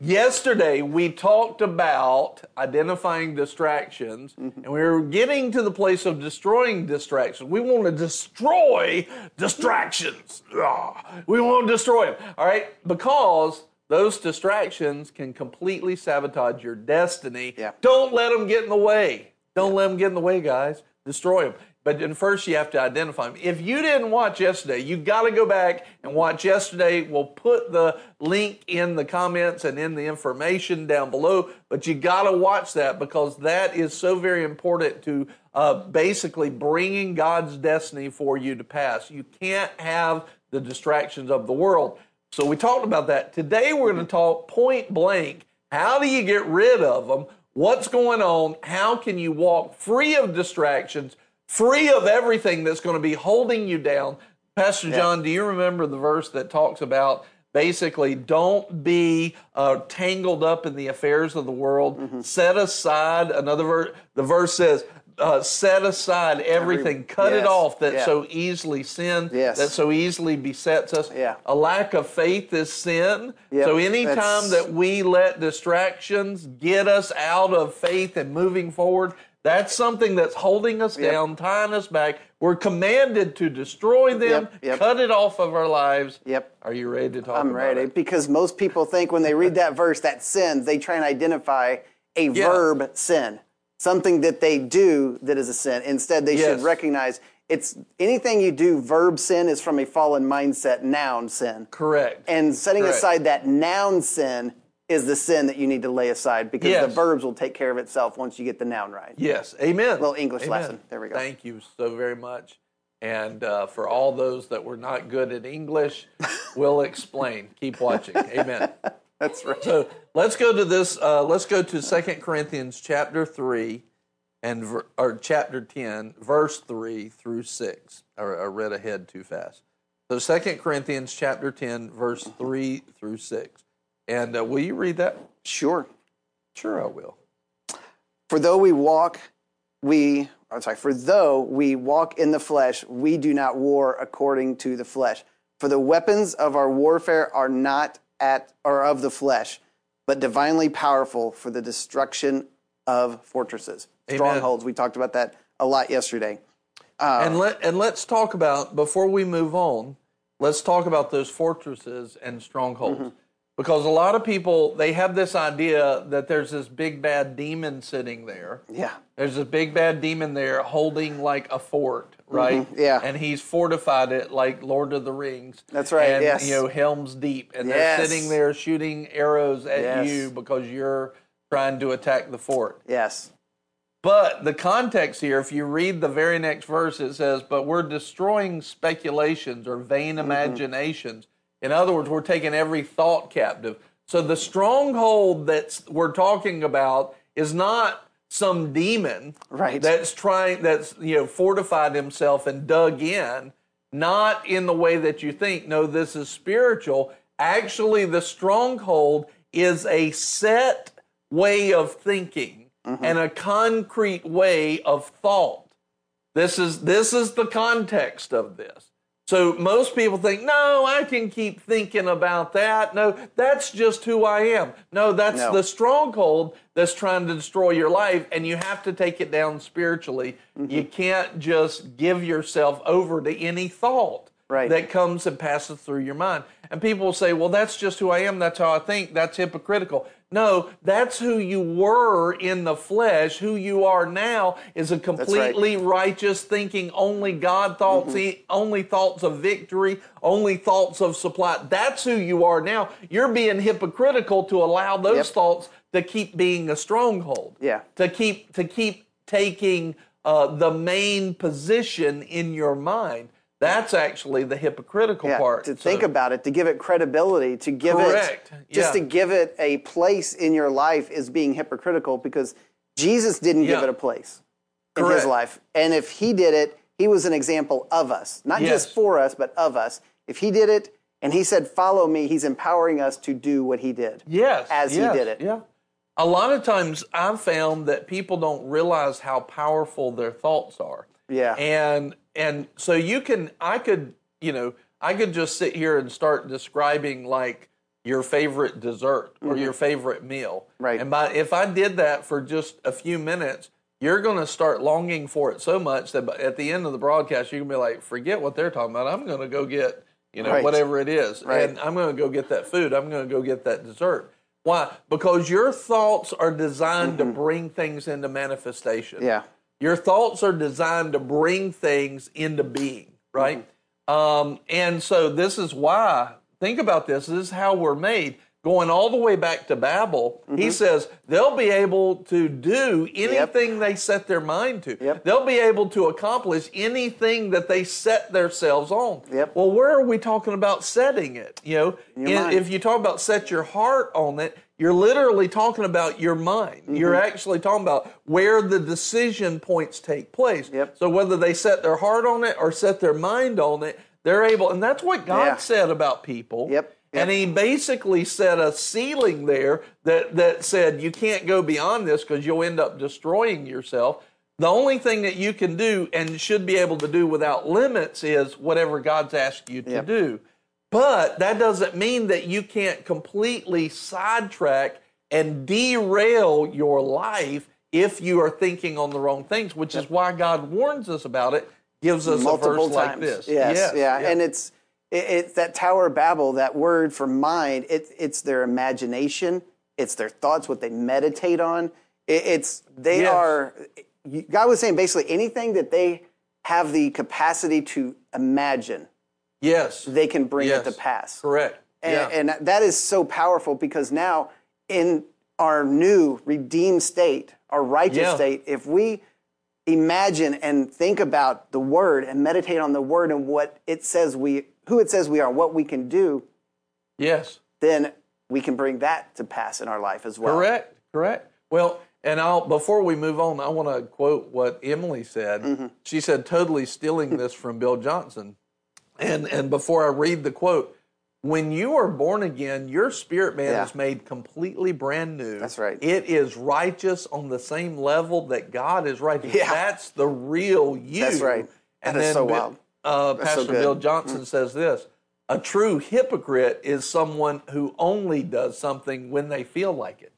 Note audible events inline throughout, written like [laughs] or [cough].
Yesterday, we talked about identifying distractions, Mm-hmm. and we were getting to the place of destroying distractions. We want to destroy distractions. Ah, We want to destroy them, all right? Because those distractions can completely sabotage your destiny. Yeah. Don't let them get in the way. Don't let them get in the way, guys. Destroy them. But first, you have to identify them. If you didn't watch yesterday, you got to go back and watch yesterday. We'll put the link in the comments and in the information down below. But you got to watch that because that is so very important to uh, basically bringing God's destiny for you to pass. You can't have the distractions of the world. So we talked about that. Today, we're going to talk point blank. How do you get rid of them? What's going on? How can you walk free of distractions, free of everything that's going to be holding you down? Pastor John, do you remember the verse that talks about basically don't be uh, tangled up in the affairs of the world? Mm-hmm. Set aside, another verse, the verse says, uh, set aside everything, cut it off that yeah. so easily sin, Yes. that so easily besets us. Yeah. A lack of faith is sin. Yep, so anytime that we let distractions get us out of faith and moving forward, that's something that's holding us Yep. down, tying us back. We're commanded to destroy them, Yep, yep. cut it off of our lives. Yep. Are you ready to talk I'm ready it? because most people think when they read that verse that sin, they try and identify a Yeah. verb sin, something that they do that is a sin. Instead, they Yes. should recognize it's anything you do verb sin is from a fallen mindset noun sin. Correct. And setting Correct. aside that noun sin is the sin that you need to lay aside because Yes. the verbs will take care of itself once you get the noun right. Yes, amen. Little English Amen. lesson. There we go. Thank you so very much. And uh, for all those that were not good at English, [laughs] we'll explain. Keep watching. Amen. [laughs] That's right. So let's go to this. Uh, let's go to Second Corinthians chapter three, and ver, or chapter ten, verse three through six. I, I read ahead too fast. So Second Corinthians chapter ten, verse three through six. And uh, will you read that? Sure. Sure, I will. For though we walk, we, I'm sorry, for though we walk in the flesh, we do not war according to the flesh. For the weapons of our warfare are not at, or of the flesh, but divinely powerful for the destruction of fortresses, Amen. strongholds. We talked about that a lot yesterday. and let and let's talk about before we move on. Let's talk about those fortresses and strongholds, Mm-hmm. Because a lot of people they have this idea that there's this big bad demon sitting there. Yeah. There's this big bad demon there holding like a fort, right? Mm-hmm. yeah. And he's fortified it like Lord of the Rings. That's right, And, yes. you know, Helm's Deep. And Yes. they're sitting there shooting arrows at Yes. you because you're trying to attack the fort. Yes. But the context here, if you read the very next verse, it says, But we're destroying speculations or vain imaginations. In other words, we're taking every thought captive. So the stronghold that we're talking about is not some demon Right. that's trying that's you know fortified himself and dug in not in the way that you think. No this is spiritual. Actually the stronghold is a set way of thinking mm-hmm. and a concrete way of thought. This is this is the context of this so most people think no i can keep thinking about that. No that's just who i am. No that's No. the stronghold that's trying to destroy your life and you have to take it down spiritually. Mm-hmm. you can't just give yourself over to any thought Right. that comes and passes through your mind. And people will say well that's just who i am. That's how i think. That's hypocritical no that's who you were in the flesh who you are now is a completely righteous thinking only god thoughts Mm-hmm. only thoughts of victory only thoughts of supply that's who you are now you're being hypocritical to allow those Yep. thoughts to keep being a stronghold Yeah. to keep to keep taking uh, the main position in your mind that's actually the hypocritical Yeah, part to So- think about it, to give it credibility, to give Correct, it just yeah. to give it a place in your life is being hypocritical because Jesus didn't give it a place in his life. And if he did it, he was an example of us, not Yes. just for us, but of us. If he did it and he said, "Follow me," he's empowering us to do what he did. Yes. as he did it. Yeah. A lot of times I've found that people don't realize how powerful their thoughts are. Yeah. And and so you can I could, you know, I could just sit here and start describing like, your favorite dessert or mm-hmm. your favorite meal. Right. And by if I did that for just a few minutes, you're going to start longing for it so much that at the end of the broadcast, you're going to be like, forget what they're talking about. I'm going to go get, you know, Right. whatever it is. Right. And I'm going to go get that food. I'm going to go get that dessert. Why? Because your thoughts are designed to mm-hmm. bring things into manifestation. Yeah. Your thoughts are designed to bring things into being, right? Mm-hmm. Um, and so this is why, think about this, this is how we're made. Going all the way back to Babel, Mm-hmm. he says they'll be able to do anything they set their mind to. Yep. They'll be able to accomplish anything that they set themselves on. Yep. Well, where are we talking about setting it? You know, in- if you talk about set your heart on it, you're literally talking about your mind. You're Mm-hmm. actually talking about where the decision points take place. Yep. So whether they set their heart on it or set their mind on it, they're able, and that's what God Yeah. said about people. Yep. And he basically set a ceiling there that, that said you can't go beyond this because you'll end up destroying yourself. The only thing that you can do and should be able to do without limits is whatever God's asked you to Yep. do. But that doesn't mean that you can't completely sidetrack and derail your life if you are thinking on the wrong things, which is why God warns us about it, gives us a multiple verse times. like this. Yes, yeah. and it's it, it's that Tower of Babel. That word for mind. It, it's their imagination. It's their thoughts. What they meditate on. It, it's they Yes. are. God was saying basically anything that they have the capacity to imagine, yes, they can bring Yes. it to pass. correct. And, yeah. and that is so powerful because now in our new redeemed state, our righteous Yeah. state, if we imagine and think about the word and meditate on the word and what it says we who it says we are, what we can do, yes. then we can bring that to pass in our life as well. Correct, correct. Well, and I'll before we move on, I want to quote what Emily said. Mm-hmm. She said, totally stealing this from Bill Johnson. And and before I read the quote, when you are born again, your spirit man Yeah. is made completely brand new. That's right. It is righteous on the same level that God is righteous. Yeah. That's the real you. That's right. And That is then so Bill- wild. Uh, so Pastor. Mm. Bill Johnson says this: a true hypocrite is someone who only does something when they feel like it.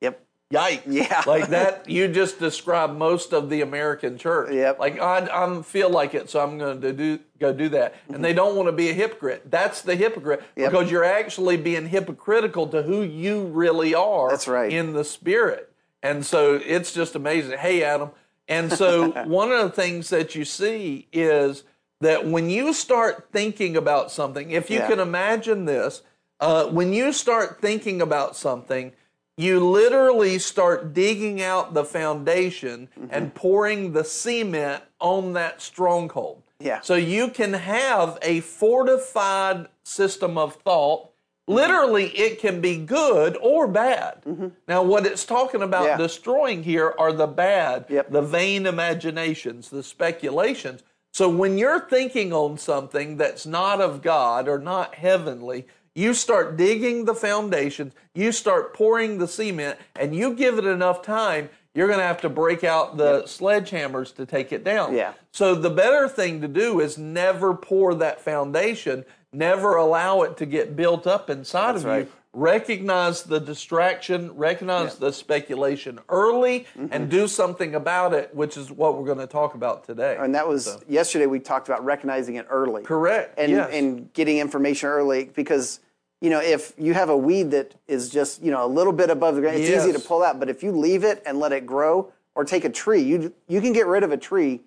Yep. Yikes! Yeah. like that. [laughs] You just described most of the American church. Yep. Like I, I feel like it, so I'm going to do go do that. And they don't want to be a hypocrite. That's the hypocrite Mm-hmm. Yep. because you're actually being hypocritical to who you really are. That's right. In the spirit, and so it's just amazing. Hey, Adam. And so [laughs] one of the things that you see is that when you start thinking about something, if you Yeah. can imagine this, uh, when you start thinking about something, you literally start digging out the foundation Mm-hmm. and pouring the cement on that stronghold. Yeah. So you can have a fortified system of thought. Literally, it can be good or bad. Now, what it's talking about Mm-hmm. Yeah. destroying here are the bad, Yep. the vain imaginations, the speculations. So when you're thinking on something that's not of God or not heavenly, you start digging the foundations, you start pouring the cement, and you give it enough time, you're going to have to break out the sledgehammers to take it down. Yeah. So the better thing to do is never pour that foundation, never allow it to get built up inside That's of right. you. Recognize the distraction, recognize the speculation early, Mm-hmm. and do something about it, which is what we're going to talk about today. And that was yesterday we talked about recognizing it early. Correct. and yes. and getting information early because you know if you have a weed that is just you know a little bit above the ground, it's easy to pull out. But if you leave it and let it grow, or take a tree, you you can get rid of a tree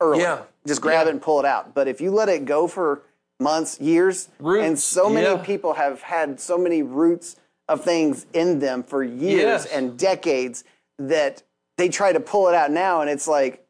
early. Yeah. just grab Yeah. it and pull it out. But if you let it go for months, years, and so many yeah. people have had so many roots of things in them for years Yes. and decades that they try to pull it out now, and it's like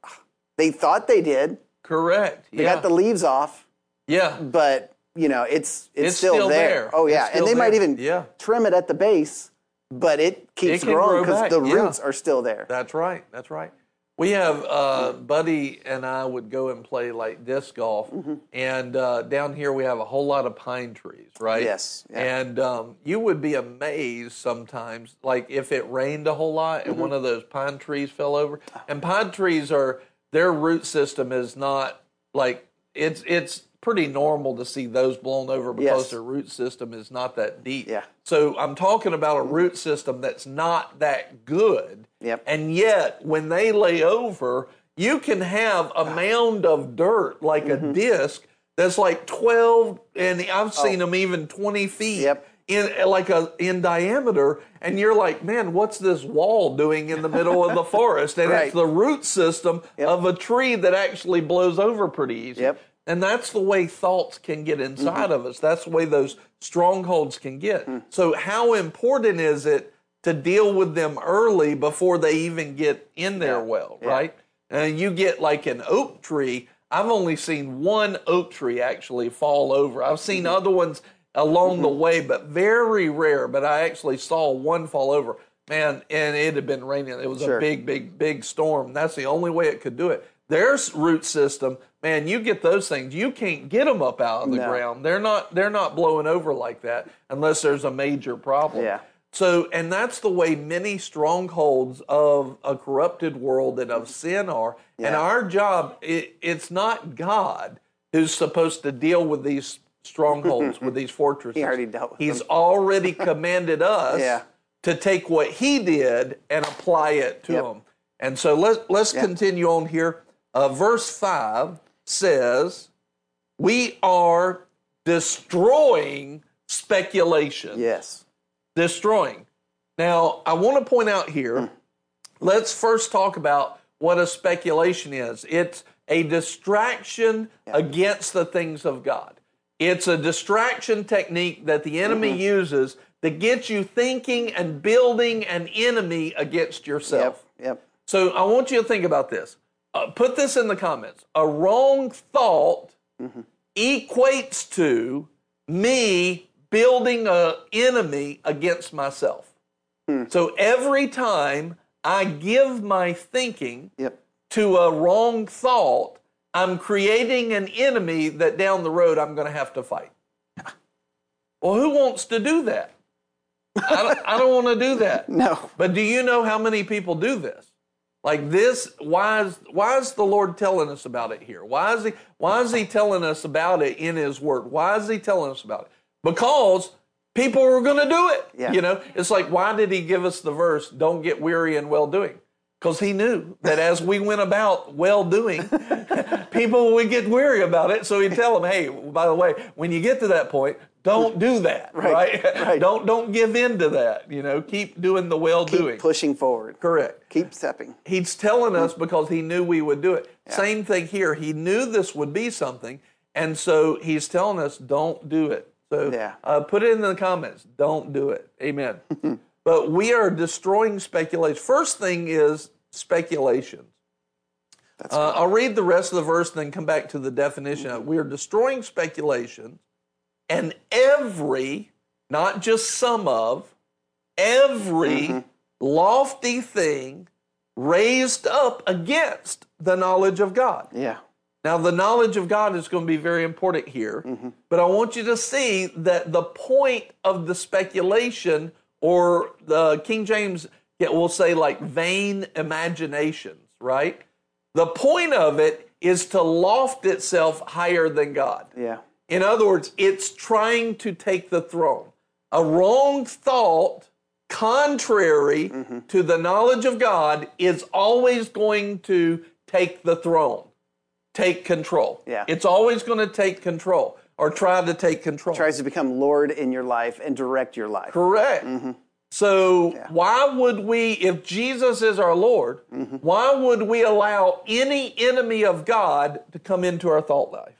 they thought they did. Correct. They yeah. got the leaves off yeah. but you know it's it's, It's still, still there. there. Oh yeah, and they might even Yeah. trim it at the base, but it keeps It growing because the yeah. roots are still there. That's right. That's right. We have uh, Buddy and I would go and play like disc golf, Mm-hmm. and uh, down here we have a whole lot of pine trees, right? Yes, yeah. And um, you would be amazed sometimes, like if it rained a whole lot Mm-hmm. and one of those pine trees fell over. And pine trees are their root system is not like it's it's pretty normal to see those blown over because Yes. their root system is not that deep. Yeah. So I'm talking about a root system that's not that good. Yep. And yet, when they lay over, you can have a mound of dirt like Mm-hmm. a disc that's like 12, and I've seen them even 20 feet Oh. Yep. in like a in diameter, and you're like, man, what's this wall doing in the middle of the [laughs] forest? And Right. it's the root system Yep. of a tree that actually blows over pretty easy. Yep. And that's the way thoughts can get inside Mm-hmm. of us. That's the way those strongholds can get. Hmm. So, how important is it to deal with them early before they even get in there Yeah. well, Yeah. right? And you get like an oak tree. I've only seen one oak tree actually fall over. I've seen Mm-hmm. other ones along the way, but very rare. But I actually saw one fall over. Man, and it had been raining. It was Sure. a big, big, big storm. That's the only way it could do it. Their root system, man, you get those things, you can't get them up out of the No. ground. They're not. They're not blowing over like that unless there's a major problem. Yeah. So, and that's the way many strongholds of a corrupted world and of sin are. And our job, it, it's not God who's supposed to deal with these strongholds, with these [laughs] fortresses. He already dealt with He's them. already [laughs] commanded us Yeah. to take what He did and apply it to Yep. them. And so let, let's continue on here. Uh, verse 5 says, We are destroying speculation Yes. Destroying. Now, I want to point out here, hmm. let's first talk about what a speculation is. It's a distraction against the things of God. It's a distraction technique that the enemy mm-hmm. uses to get you thinking and building an enemy against yourself. Yep. Yep. So I want you to think about this. Uh, put this in the comments. A wrong thought mm-hmm. equates to me building a enemy against myself. Hmm. So every time I give my thinking Yep. to a wrong thought, I'm creating an enemy that down the road I'm going to have to fight. [laughs] Well, who wants to do that? I don't, I don't want to do that. [laughs] No. But do you know how many people do this? Like this, why is why is the Lord telling us about it here? Why is he why is he telling us about it in his word? Why is he telling us about it? Because people were going to do it. Yeah. You know, it's like why did he give us the verse, don't get weary in well doing? Because he knew that as we went about well doing, [laughs] people would get weary about it. So he'd tell them, hey, by the way, when you get to that point, don't do that. [laughs] Right. Right, [laughs] right. don't don't give in to that. You know, keep doing the well doing. Pushing forward. Correct. Keep stepping. He's telling us because he knew we would do it. Same thing here. He knew this would be something, and so he's telling us, don't do it. So Yeah. uh, put it in the comments. Don't do it. Amen. [laughs] but we are destroying speculation. First thing is speculations. That's Uh, I'll read the rest of the verse and then come back to the definition. We are destroying speculations and every, not just some of, every lofty thing raised up against the knowledge of God. yeah. Now, the knowledge of God is going to be very important here, but I want you to see that the point of the speculation, or the King James will say like vain imaginations, right? The point of it is to loft itself higher than God. Yeah. In other words, it's trying to take the throne. A wrong thought, contrary Mm-hmm. to the knowledge of God, is always going to take the throne, take control. Yeah. It's always going to take control or try to take control. Tries to become Lord in your life and direct your life. Correct. Mm-hmm. So, why would we, if Jesus is our Lord, Mm-hmm. why would we allow any enemy of God to come into our thought life?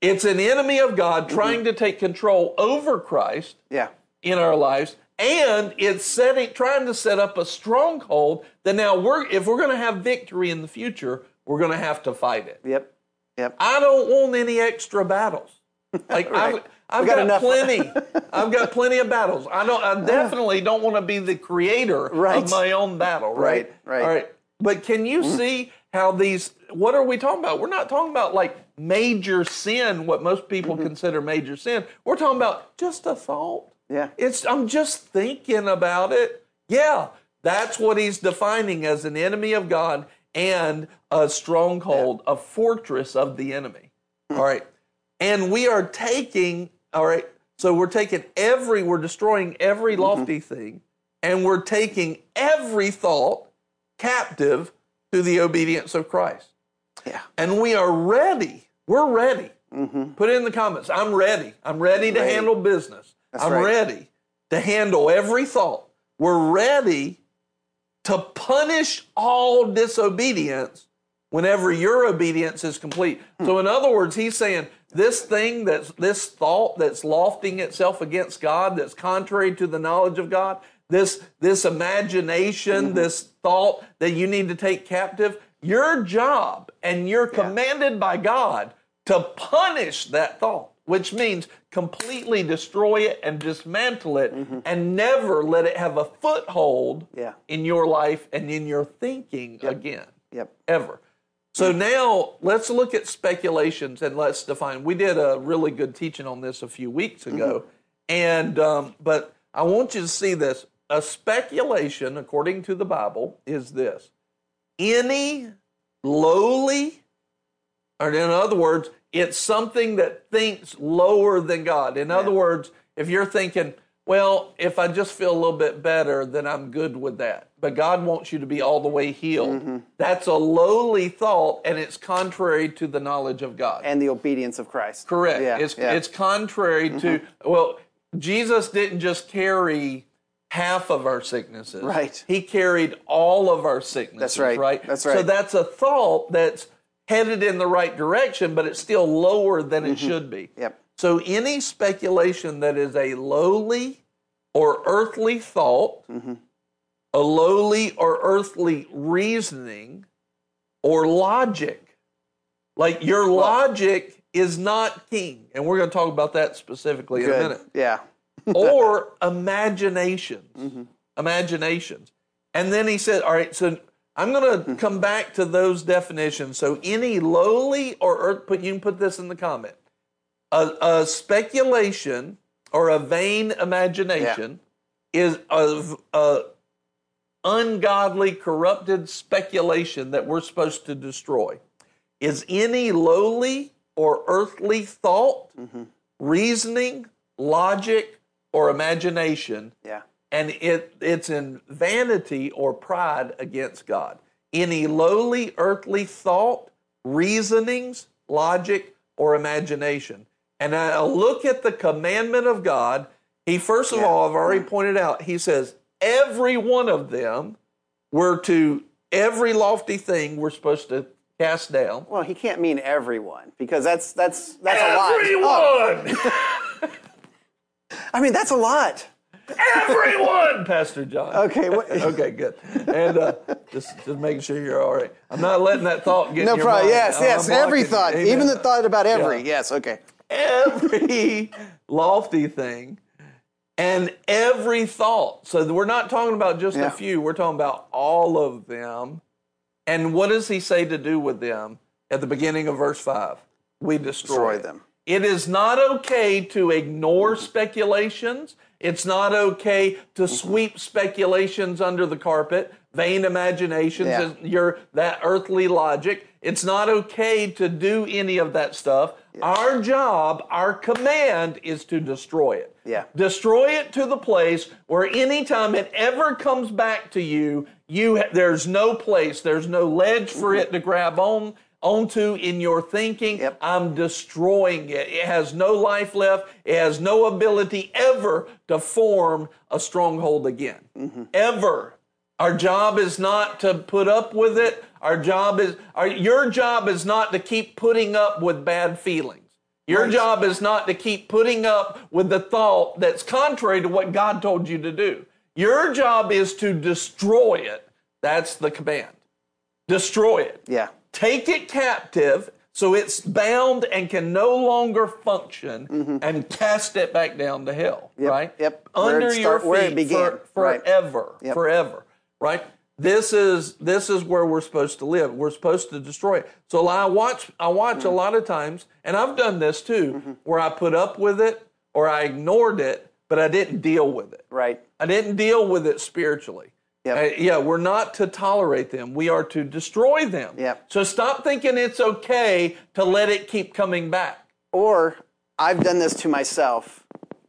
It's an enemy of God Mm-hmm. trying to take control over Christ Yeah. in our lives, and it's setting, trying to set up a stronghold that now we're, if we're going to have victory in the future, we're going to have to fight it. Yep. Yep. I don't want any extra battles. [laughs] Like Right. I've, I've got got, plenty. [laughs] I've got plenty of battles. I don't. I definitely don't want to be the creator Right. of my own battle. Right. Right, right. All right. But can you see how these? What are we talking about? We're not talking about like major sin, what most people Mm-hmm. consider major sin. We're talking about just a thought. Yeah. It's I'm just thinking about it. Yeah, that's what he's defining as an enemy of God and a stronghold, a fortress of the enemy. Hmm. All right. And we are taking, all right, so we're taking every, we're destroying every mm-hmm. lofty thing, and we're taking every thought captive to the obedience of Christ. Yeah. And we are ready. We're ready. Mm-hmm. Put it in the comments. I'm ready. I'm ready to Ready. handle business. That's I'm right. ready to handle every thought. We're ready to punish all disobedience whenever your obedience is complete. Hmm. So, in other words, he's saying this thing that's this thought that's lofting itself against God, that's contrary to the knowledge of God, this this imagination, Mm-hmm. this thought that you need to take captive, your job and you're commanded by God to punish that thought, which means completely destroy it and dismantle it and never let it have a foothold Mm-hmm. Yeah. in your life and in your thinking again Yep. ever. So now let's look at speculations and let's define. We did a really good teaching on this a few weeks ago, and um, but I want you to see this. A speculation, according to the Bible, is this: any lowly, or in other words, it's something that thinks lower than God. In other words, if you're thinking, well, if I just feel a little bit better, then I'm good with that. But God wants you to be all the way healed. That's a lowly thought, and it's contrary to the knowledge of God. And the obedience of Christ. Correct. Yeah, it's yeah. Mm-hmm. it's contrary to well, Jesus didn't just carry half of our sicknesses. Right. He carried all of our sicknesses. That's right. Right. That's right. So that's a thought that's headed in the right direction, but it's still lower than Mm-hmm. it should be. Yep. So any speculation that is a lowly or earthly thought, Mm-hmm. a lowly or earthly reasoning, or logic, like your logic is not king, and we're going to talk about that specifically in a minute Yeah. [laughs] or imaginations. Imaginations. And then he said, All right, so I'm going to hmm. come back to those definitions. So any lowly or earth, put you can put this in the comment. A, a speculation or a vain imagination is a, a ungodly, corrupted speculation that we're supposed to destroy. Is any lowly or earthly thought, mm-hmm. reasoning, logic, or imagination, Yeah. And it, it's in vanity or pride against God. Any lowly earthly thought, reasonings, logic, or imagination. And I look at the commandment of God. He, first of Yeah. all, I've already pointed out, he says, every one of them were to every lofty thing we're supposed to cast down. Well, he can't mean everyone because that's that's that's a lot. Oh, Everyone! [laughs] I mean, that's a lot. Everyone, Pastor John. Okay. What, [laughs] Okay, good. And uh, just, just making sure you're all right. I'm not letting that thought get no in your problem. mind. Yes, I'm yes. Every thought, Amen. even the thought about every. Yeah. Yes. Okay. every lofty thing and every thought. So we're not talking about just Yeah. a few. We're talking about all of them. And what does he say to do with them at the beginning of verse 5? We destroy, Destroy them. It is not okay to ignore speculations. It's not okay to mm-hmm. sweep speculations under the carpet, vain imaginations, Yeah. your that earthly logic. It's not okay to do any of that stuff. Our job, our command is to destroy it. Yeah. Destroy it to the place where anytime it ever comes back to you, you there's no place, there's no ledge for mm-hmm. it to grab on onto in your thinking. Yep. I'm destroying it. It has no life left. It has no ability ever to form a stronghold again. Mm-hmm. Ever. Our job is not to put up with it. Our job is our, your job is not to keep putting up with bad feelings. Your job is not to keep putting up with the thought that's contrary to what God told you to do. Your job is to destroy it. That's the command. Destroy it Yeah. Take it captive so it's bound and can no longer function and cast it back down to hell Mm-hmm. Yep, right yep. Under it your start- feet for, right. forever Yep. forever right this is this is where we're supposed to live we're supposed to destroy it so i watch i watch Mm-hmm. a lot of times and i've done this too where i put up with it or i ignored it but i didn't deal with it Right. I didn't deal with it spiritually. Yep. Uh, yeah, we're not to tolerate them. We are to destroy them. Yep. So stop thinking it's okay to let it keep coming back. Or I've done this to myself.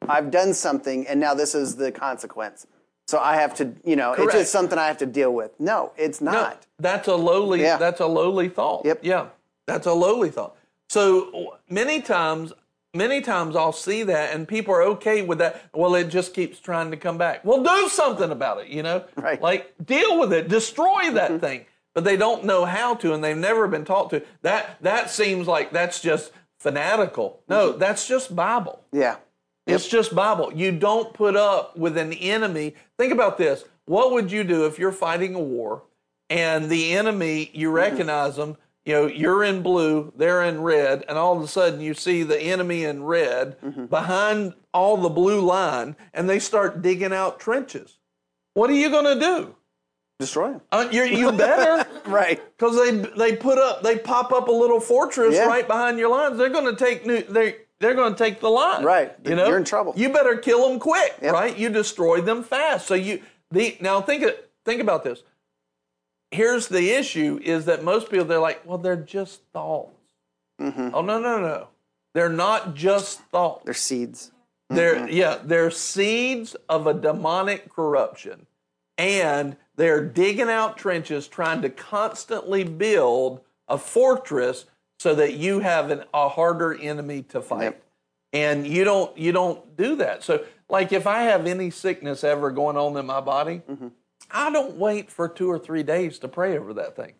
I've done something, and now this is the consequence. So I have to, you know, it's just something I have to deal with. No, it's not. No, that's a lowly. Yeah. That's a lowly thought. Yep. Yeah, that's a lowly thought. So many times, many times I'll see that, and people are okay with that. Well, it just keeps trying to come back. Well, do something about it. You know, Right. Mm-hmm. Like deal with it, destroy that thing. But they don't know how to, and they've never been taught to. That that seems like that's just fanatical. Mm-hmm. No, that's just Bible. Yeah. It's just Bible. You don't put up with an enemy. Think about this. What would you do if you're fighting a war and the enemy, you recognize them, you know, you're in blue, they're in red, and all of a sudden you see the enemy in red behind all the blue line and they start digging out trenches. What are you going to do? Destroy them. Uh, you're, you better. [laughs] Right. Because they they put up they pop up a little fortress Yeah. right behind your lines. They're going to take new they they're going to take the line. Right. You know You're in trouble. You better kill them quick. Yep. Right. You destroy them fast. So you the now think think about this. Here's the issue: is that most people they're like, well, they're just thoughts. Mm-hmm. Oh no no no, they're not just thoughts. They're seeds. They're yeah, they're seeds of a demonic corruption. And they're digging out trenches trying to constantly build a fortress so that you have an, a harder enemy to fight. Yep. And you don't you don't do that. So like if I have any sickness ever going on in my body, Mm-hmm. I don't wait for 2 or 3 days to pray over that thing.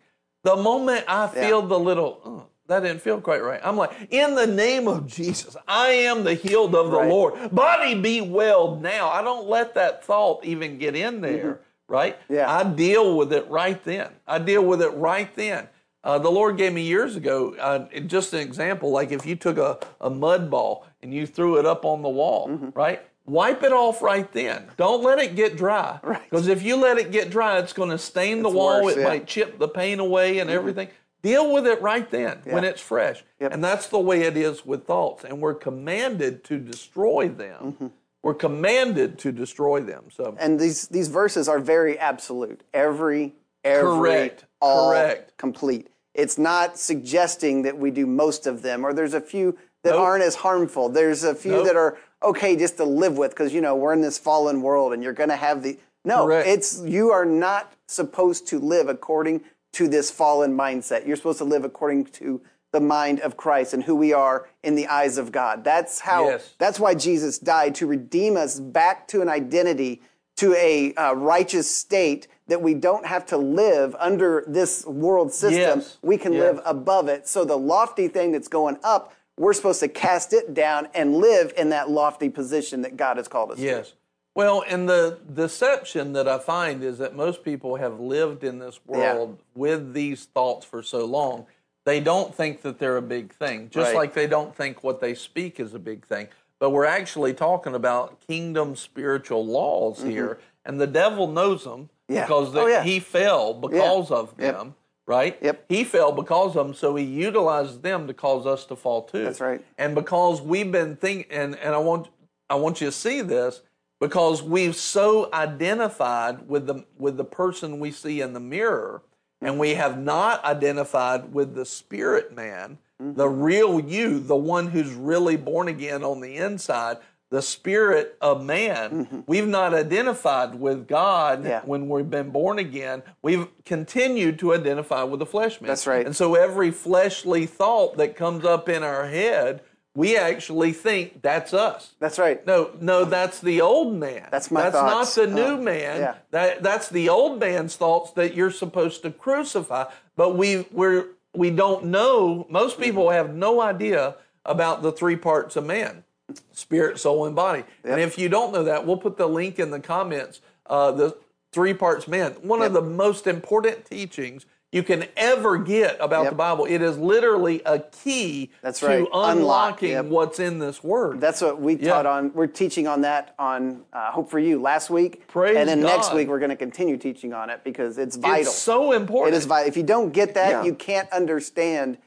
The moment I feel the little "Oh, that didn't feel quite right. I'm like, in the name of Jesus, I am the healed of the Right. Lord. Body be well now. I don't let that thought even get in there, right? Mm-hmm. Yeah. I deal with it right then. I deal with it right then. Uh, the Lord gave me years ago, uh, just an example, like if you took a, a mud ball and you threw it up on the wall, Mm-hmm. right? Wipe it off right then. Don't let it get dry. Right. Because if you let it get dry, it's going to stain the wall. worse, it yeah. might chip the paint away and everything. Deal with it right then when it's fresh. Yep. And that's the way it is with thoughts. And we're commanded to destroy them. Mm-hmm. We're commanded to destroy them. So And these these verses are very absolute. Every, every, Correct. all, Correct. complete. It's not suggesting that we do most of them, or there's a few that Nope. aren't as harmful. There's a few Nope. that are okay just to live with because you know we're in this fallen world, and you're going to have the no. Correct. It's you are not supposed to live according to this fallen mindset. You're supposed to live according to the mind of Christ and who we are in the eyes of God. That's how. Yes. That's why Jesus died to redeem us back to an identity, to a uh, righteous state that we don't have to live under this world system. Yes. We can Yes. live above it. So the lofty thing that's going up, we're supposed to cast it down and live in that lofty position that God has called us to. Yes. Well, and the deception that I find is that most people have lived in this Yeah. world with these thoughts for so long, they don't think that they're a big thing. Just Right. like they don't think what they speak is a big thing. But we're actually talking about kingdom spiritual laws here, and the devil knows them Mm-hmm. Yeah. because Oh, yeah. he fell because of Yep. Right? Yep. He fell because of them, so he utilizes them to cause us to fall too. That's right. And because we've been thinking, and, and I want I want you to see this because we've so identified with the with the person we see in the mirror, and we have not identified with the spirit man, mm-hmm. the real you, the one who's really born again on the inside, the spirit of man. We've not identified with God Yeah. when we've been born again. We've continued to identify with the flesh man. That's right. And so every fleshly thought that comes up in our head, we actually think that's us. That's right. No, no, that's the old man. That's my That's thoughts. not the new Oh, man. yeah. That that's the old man's thoughts that you're supposed to crucify. But we we're we don't know. Most Mm-hmm. people have no idea about the three parts of man: spirit, soul, and body. And if you don't know that, we'll put the link in the comments. Uh, the three parts man. One of the most important teachings you can ever get about Yep. the Bible. It is literally a key That's to right. Unlock, unlocking yep. what's in this word. That's what we taught on. We're teaching on that on uh, Hope for You last week, Praise and then next week we're going to continue teaching on it because it's vital. It's so important. It is vital. If you don't get that, Yeah. you can't understand.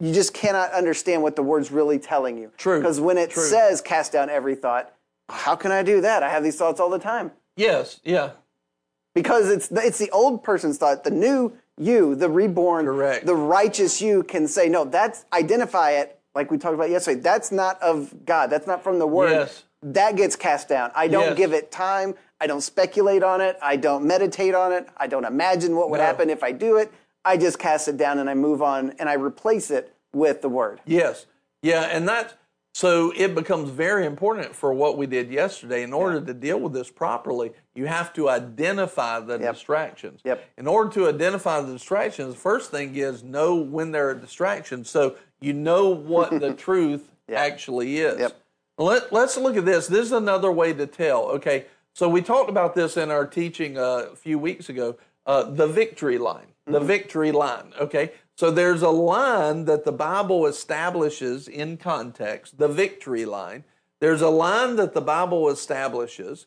You just cannot understand what the word's really telling you. True. Because when it True. says cast down every thought, how can I do that? I have these thoughts all the time. Yes, yeah. Because it's the, it's the old person's thought. The new you, the reborn, Correct. the righteous you, can say no. That's identify it. like we talked about yesterday, that's not of God. That's not from the Word. Yes. That gets cast down. I don't Yes. give it time. I don't speculate on it. I don't meditate on it. I don't imagine what would No. happen if I do it. I just cast it down and I move on and I replace it with the Word. Yes. Yeah, and that's so it becomes very important for what we did yesterday. In order to deal with this properly, you have to identify the Yep. distractions. Yep. In order to identify the distractions, the first thing is know when there are distractions so you know what the [laughs] truth actually is. Yep. Let, let's look at this. This is another way to tell. Okay, so we talked about this in our teaching uh, a few weeks ago uh, the victory line. The victory line. Okay, so there's a line that the Bible establishes in context, the victory line. There's a line that the Bible establishes,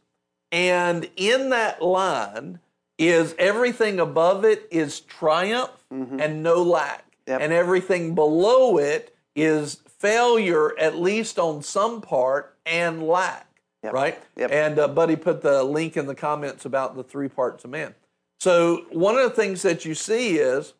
and in that line is everything above it is triumph and no lack. Yep. And everything below it is failure, at least on some part, and lack. Yep. Right? Yep. And uh, Buddy put the link in the comments about the three parts of man. So one of the things that you see is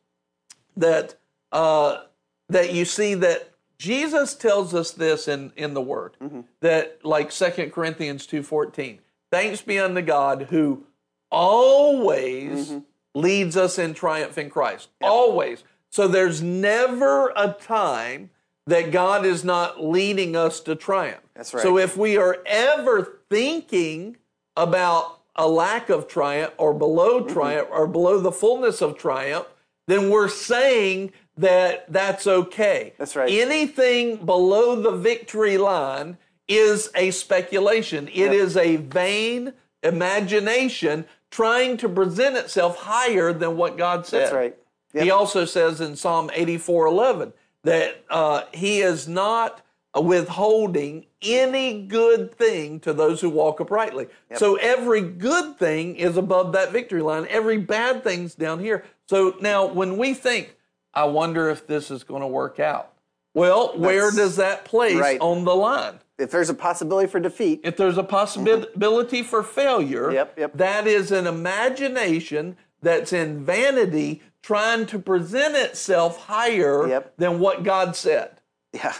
that uh, that you see that Jesus tells us this in, in the Word that like 2 Corinthians two fourteen. Thanks be unto God who always leads us in triumph in Christ. Always. So there's never a time that God is not leading us to triumph. That's right. So if we are ever thinking about a lack of triumph or below Mm-hmm. triumph or below the fullness of triumph, then we're saying that that's okay. That's right. Anything below the victory line is a speculation. It is a vain imagination trying to present itself higher than what God said. That's right. Yep. He also says in Psalm 84:11 that uh, he is not withholding any good thing to those who walk uprightly. So every good thing is above that victory line. Every bad thing's down here. So now when we think, I wonder if this is going to work out. Well, where does that place right. on the line? If there's a possibility for defeat, If there's a possibility for failure, Yep, yep. that is an imagination that's in vanity trying to present itself higher Yep. than what God said. yeah,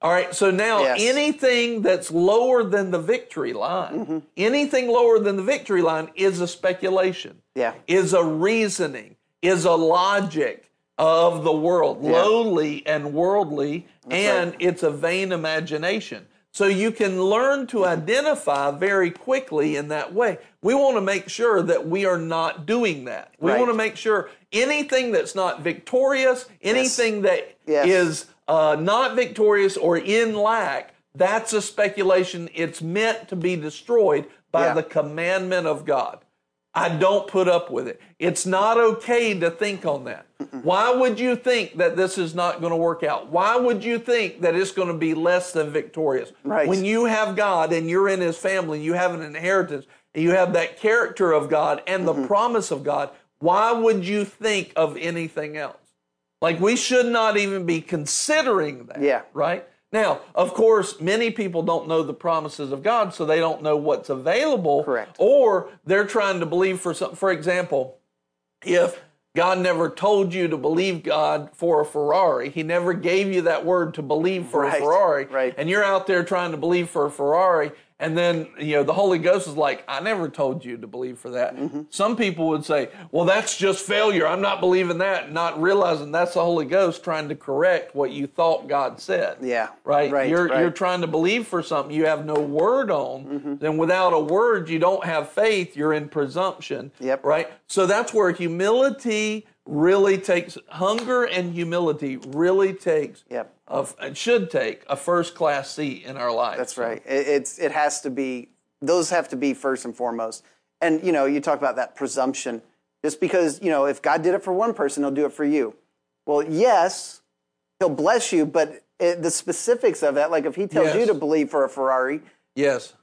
All right, so now Yes. anything that's lower than the victory line, Mm-hmm. anything lower than the victory line is a speculation, yeah, is a reasoning, is a logic of the world, lowly and worldly, and it's a vain imagination. So you can learn to identify very quickly in that way. We want to make sure that we are not doing that. We Right. want to make sure anything that's not victorious, anything that Yes. is uh, not victorious or in lack, that's a speculation. It's meant to be destroyed by Yeah. the commandment of God. I don't put up with it. It's not okay to think on that. Why would you think that this is not going to work out? Why would you think that it's going to be less than victorious? Right. When you have God and you're in His family, you have an inheritance, and you have that character of God and Mm-hmm. the promise of God, why would you think of anything else? Like we should not even be considering that. Yeah. Right? Now, of course, many people don't know the promises of God, so they don't know what's available. Correct. Or they're trying to believe for something. For example, if God never told you to believe God for a Ferrari, He never gave you that word to believe for Right, a Ferrari, right. and you're out there trying to believe for a Ferrari, and then you know the Holy Ghost is like, I never told you to believe for that. Mm-hmm. Some people would say, Well, that's just failure. I'm not believing that, not realizing that's the Holy Ghost trying to correct what you thought God said. Yeah, Right? right, you're right. Mm-hmm. you're trying to believe for something you have no word on. Then without a word, you don't have faith. You're in presumption. Yep. Right? So that's where humility really takes hunger and humility really takes Yep. a, it should take a first class seat in our lives. That's right. It, it's it has to be those have to be first and foremost. And you know, you talk about that presumption. Just because you know, if God did it for one person, He'll do it for you. Well, yes, He'll bless you, but it, the specifics of that, like if He tells you to believe for a Ferrari, Yes.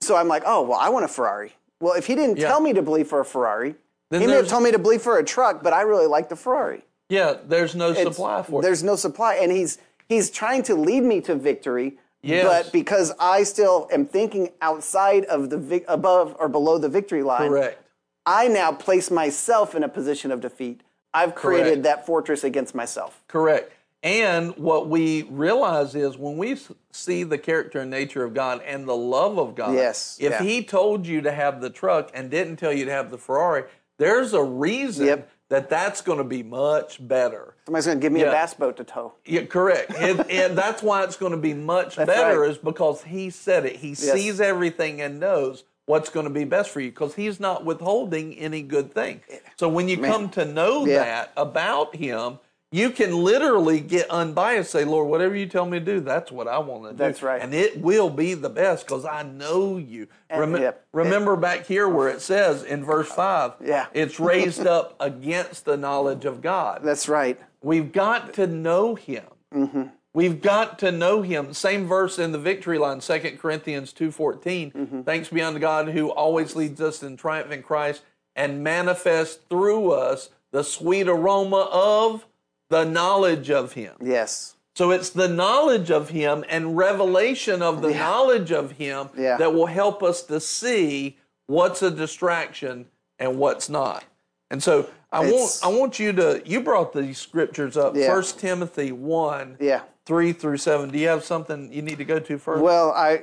so I'm like, oh well, I want a Ferrari. Well, if He didn't Yeah. tell me to believe for a Ferrari, Then He may have told me to believe for a truck, but I really like the Ferrari. Yeah, there's no It's- supply for it. There's no supply, and he's he's trying to lead me to victory. Yes. But because I still am thinking outside of the vic- above or below the victory line, Correct. I now place myself in a position of defeat. I've created Correct. that fortress against myself. Correct. And what we realize is when we see the character and nature of God and the love of God, Yes, if yeah. He told you to have the truck and didn't tell you to have the Ferrari, there's a reason Yep. that that's going to be much better. Somebody's going to give me Yeah. a bass boat to tow. Yeah, correct. and, and that's why it's going to be much better right. is because he said it. He sees everything and knows what's going to be best for you because he's not withholding any good thing. So when you come to know Yeah. that about him, you can literally get unbiased, say, Lord, whatever you tell me to do, that's what I want to do. That's right. And it will be the best because I know you. Rem- yep. Remember back here where it says in verse 5, Yeah. it's raised up [laughs] against the knowledge of God. That's right. We've got to know him. Mm-hmm. We've got to know him. Same verse in the victory line, 2 Corinthians 2.14. Mm-hmm. Thanks be unto God who always leads us in triumph in Christ and manifests through us the sweet aroma of the knowledge of him. Yes. So it's the knowledge of him and revelation of the knowledge of him Yeah. that will help us to see what's a distraction and what's not. And so I want I want you to you brought these scriptures up. Yeah. First Timothy one, Yeah. three through seven. Do you have something you need to go to first? Well, I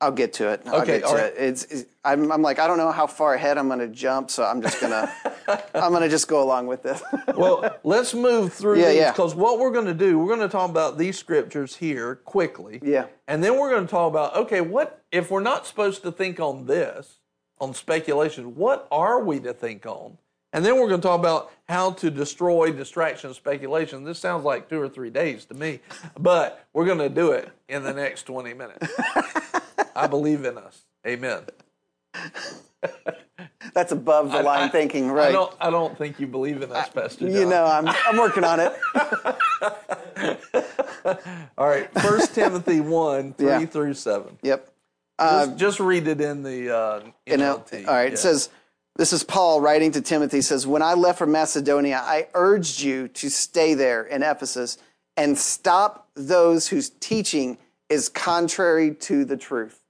I'll get to it. I'll Okay, get to right. it. It's, it's I'm, I'm like I don't know how far ahead I'm going to jump, so I'm just gonna [laughs] I'm gonna just go along with this. [laughs] well, let's move through Yeah, these yeah. because what we're going to do, we're going to talk about these scriptures here quickly. Yeah. And then we're going to talk about okay, what if we're not supposed to think on this, on speculation, what are we to think on? And then we're going to talk about how to destroy distraction and speculation. This sounds like two or three days to me, but we're going to do it in the next 20 minutes. [laughs] I believe in us. Amen. [laughs] That's above the line I- thinking, I right? don't, I don't think you believe in us, Pastor John. you know, I'm I'm working on it. [laughs] All right, First Timothy 1, [laughs] 3 Yeah. through 7. Yep. Just, just read it in the uh, NLT. all right. Yeah. It says, this is Paul writing to Timothy. Says, when I left for Macedonia, I urged you to stay there in Ephesus and stop those whose teaching is contrary to the truth.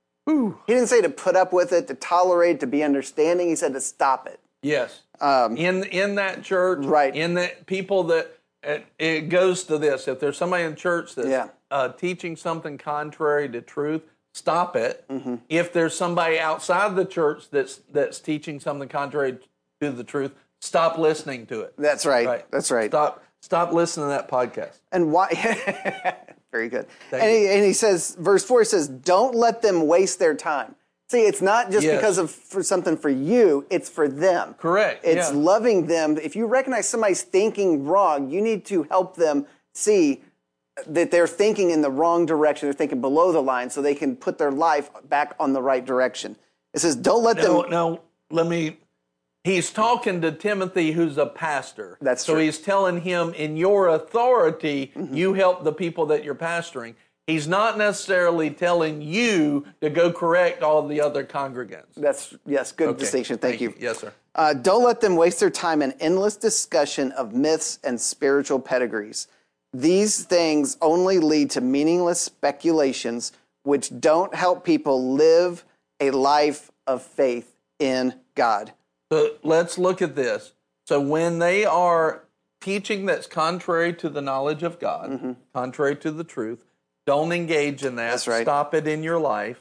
He didn't say to put up with it, to tolerate, to be understanding. He said to stop it. Yes. in in that church, Um, Right. In that people that it, it goes to this. If there's somebody in church that's Yeah. uh, teaching something contrary to truth, stop it. Mm-hmm. If there's somebody outside the church that's that's teaching something contrary to the truth, stop listening to it. That's right. Right. That's right. Stop stop listening to that podcast. And why? [laughs] Very good. And he, and he says, verse four says, "Don't let them waste their time." See, it's not just Yes. because of for something for you; it's for them. Correct. It's yeah. loving them. If you recognize somebody's thinking wrong, you need to help them see that they're thinking in the wrong direction. They're thinking below the line, so they can put their life back on the right direction. It says, "Don't let No, them." no, let me. He's talking to Timothy, who's a pastor. That's so true. Mm-hmm. he's telling him, in your authority, you help the people that you're pastoring. He's not necessarily telling you to go correct all the other congregants. That's yes, good Okay, distinction. Thank, you. Yes, sir. Uh, don't let them waste their time in endless discussion of myths and spiritual pedigrees. These things only lead to meaningless speculations, which don't help people live a life of faith in God. So let's look at this. So when they are teaching that's contrary to the knowledge of God, contrary to the truth, don't engage in that. Mm-hmm. Right. Stop it in your life.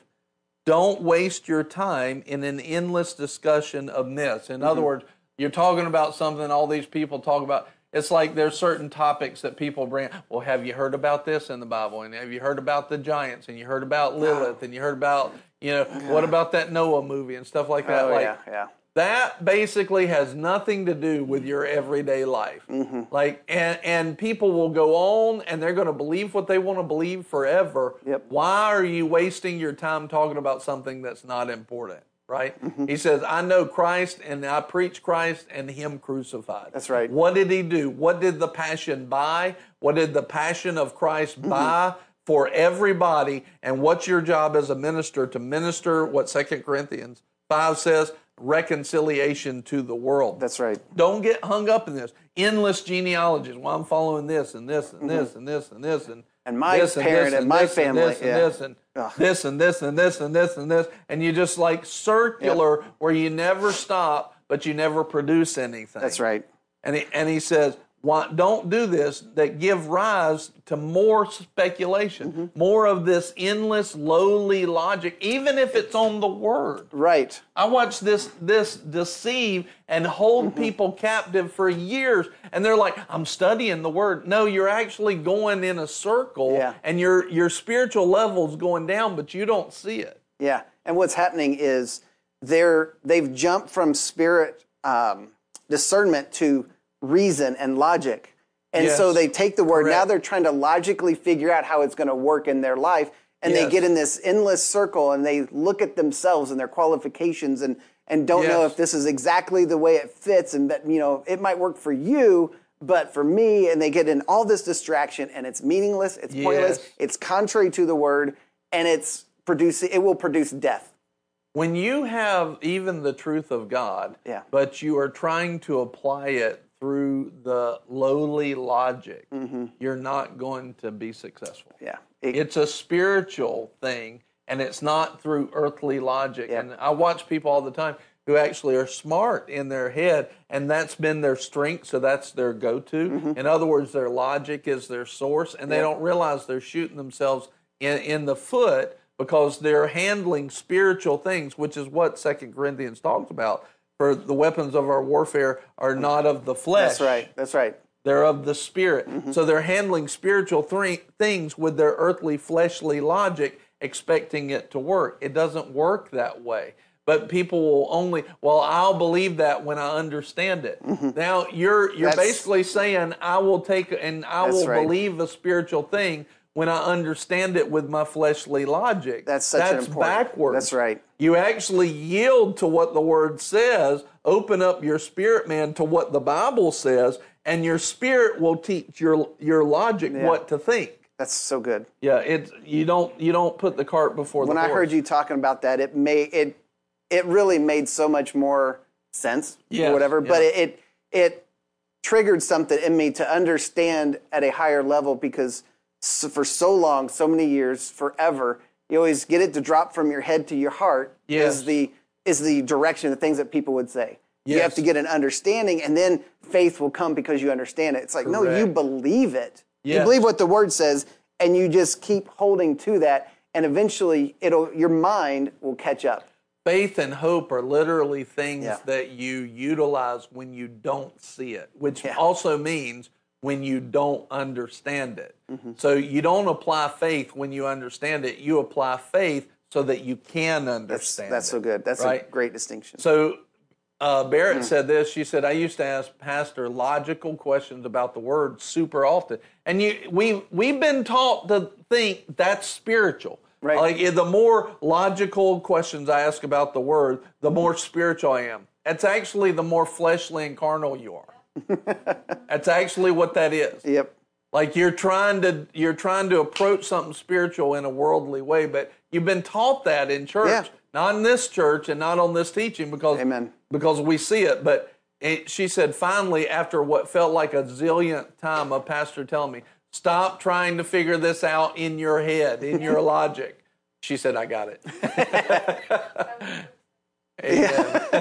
Don't waste your time in an endless discussion of myths. In Mm-hmm. other words, you're talking about something all these people talk about. It's like there's certain topics that people bring. Well, have you heard about this in the Bible? And have you heard about the giants? And you heard about Lilith? And you heard about, you know, what about that Noah movie and stuff like that? Oh, like, yeah, yeah. That basically has nothing to do with your everyday life. Mm-hmm. Like, and and people will go on and they're going to believe what they want to believe forever. Yep. Why are you wasting your time talking about something that's not important? Right? Mm-hmm. He says, "I know Christ and I preach Christ and Him crucified." That's right. What did He do? What did the passion buy? What did the passion of Christ Mm-hmm. buy? For everybody, and what's your job as a minister to minister what Second Corinthians 5 says reconciliation to the world. That's right. Don't get hung up in this endless genealogies. Well, I'm following this and this and this and this and this and Mm-hmm. And my this parent and my this family, and this and this and this and this and this and this and this and you just like circular where you never stop but you never produce anything. That's right. And he, and he says, why, don't do this that give rise to more speculation, Mm-hmm. more of this endless, lowly logic, even if it's on the word. Right. I watched this this deceive and hold Mm-hmm. people captive for years, and they're like, "I'm studying the word." No, you're actually going in a circle, Yeah. and your your spiritual level's going down, but you don't see it. Yeah, and what's happening is they're they've jumped from spirit um, discernment to reason and logic, and so they take the word. Now they're trying to logically figure out how it's going to work in their life, and they get in this endless circle, and they look at themselves and their qualifications, and and don't know if this is exactly the way it fits, and that you know it might work for you. But for me, and they get in all this distraction, and it's meaningless, it's pointless, it's contrary to the word, and it's producing. It will produce death. When you have even the truth of God, Yeah. but you are trying to apply it through the lowly logic, mm-hmm. you're not going to be successful. Yeah. It- It's a spiritual thing, and it's not through earthly logic. Yeah. And I watch people all the time who actually are smart in their head, and that's been their strength, so that's their go to. Mm-hmm. In other words, their logic is their source, and they Yeah. don't realize they're shooting themselves in, in the foot because they're handling spiritual things, which is what Second Corinthians talks about. For the weapons of our warfare are not of the flesh. That's right. That's right. They're of the spirit. Mm-hmm. So they're handling spiritual thre- things with their earthly, fleshly logic, expecting it to work. It doesn't work that way. But people will only, well, I'll believe that when I understand it. Now you're you're Mm-hmm. That's- basically saying I will take and I will right. believe a spiritual thing when I understand it with my fleshly logic. That's such an That's important- backwards. that's right. You actually yield to what the word says, open up your spirit man to what the Bible says, and your spirit will teach your your logic what to think. That's so good. Yeah, it's you don't you don't put the cart before When the When I heard you talking about that, it made it it really made so much more sense Yes, or whatever. But it, it it triggered something in me to understand at a higher level because so, for so long, so many years, forever, you always get it to drop from your head to your heart Yes. is the is the direction, the things that people would say. You have to get an understanding, and then faith will come because you understand it. It's like, no, you believe it. You believe what the word says, and you just keep holding to that, and eventually, it'll your mind will catch up. faith and hope are literally things Yeah. that you utilize when you don't see it, which Yeah. also means when you don't understand it. Mm-hmm. So you don't apply faith when you understand it. You apply faith so that you can understand. that's so it, good. That's right? a great distinction. So uh. Barrett said this. She said, "I used to ask Pastor logical questions about the Word super often, and you we we've been taught to think that's spiritual." Right. Like the more logical questions I ask about the Word, the more spiritual I am. It's actually the more fleshly and carnal you are. [laughs] That's actually what that is. yep. Like you're trying to you're trying to approach something spiritual in a worldly way, but you've been taught that in church, Yeah. not in this church and not on this teaching because Amen. because we see it. But it, she said finally, after what felt like a zillionth time of pastor telling me, stop trying to figure this out in your head, in your [laughs] logic. She said, I got it. [laughs] Amen. [laughs]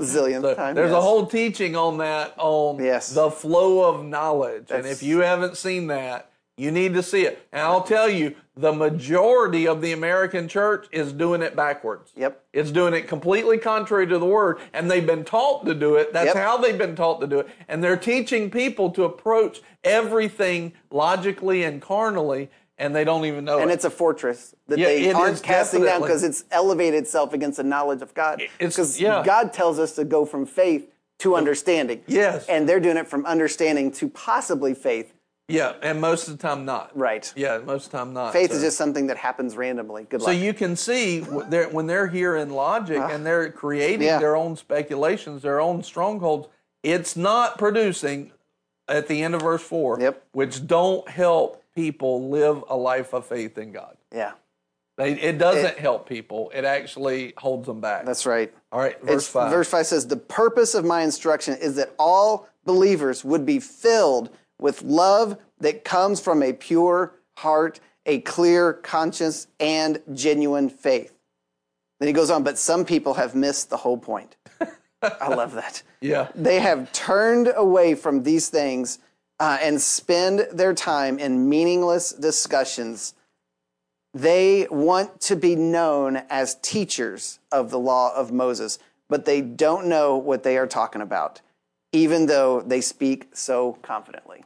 Zillionth time. There's a whole teaching on that on Yes. the flow of knowledge. and if you haven't seen that, you need to see it. And I'll tell you, the majority of the American church is doing it backwards. Yep. It's doing it completely contrary to the word, and they've been taught to do it. That's Yep. how they've been taught to do it. And they're teaching people to approach everything logically and carnally, and they don't even know and it. it's a fortress that Yeah, they aren't casting down because it's elevated itself against the knowledge of God. Because yeah. God tells us to go from faith to understanding. Yes. And they're doing it from understanding to possibly faith. yeah, and most of the time not. Right. Yeah, most of the time not. Faith So- is just something that happens randomly. Good luck. So you can see they're, when they're here in logic ah. and they're creating Yeah. their own speculations, their own strongholds, it's not producing at the end of verse 4, Yep. which don't help people live a life of faith in God. yeah, it doesn't help people. It actually holds them back. that's right. All right, verse It's- 5. Verse 5 says, The purpose of my instruction is that all believers would be filled with love that comes from a pure heart, a clear conscience, and genuine faith. Then he goes on, but some people have missed the whole point. [laughs] I love that. Yeah. They have turned away from these things uh, and spend their time in meaningless discussions. They want to be known as teachers of the law of Moses, but they don't know what they are talking about, even though they speak so confidently.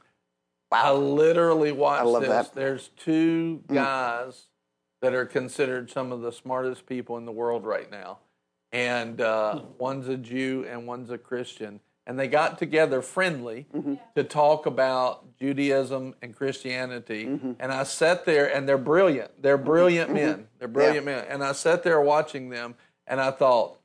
Wow. I literally watched love this. that. Mm. There's two guys that are considered some of the smartest people in the world right now. And uh, Hmm. one's a Jew and one's a Christian. And they got together friendly Mm-hmm. to talk about Judaism and Christianity. Mm-hmm. And I sat there, and they're brilliant. They're brilliant men. They're brilliant men. And I sat there watching them, and I thought,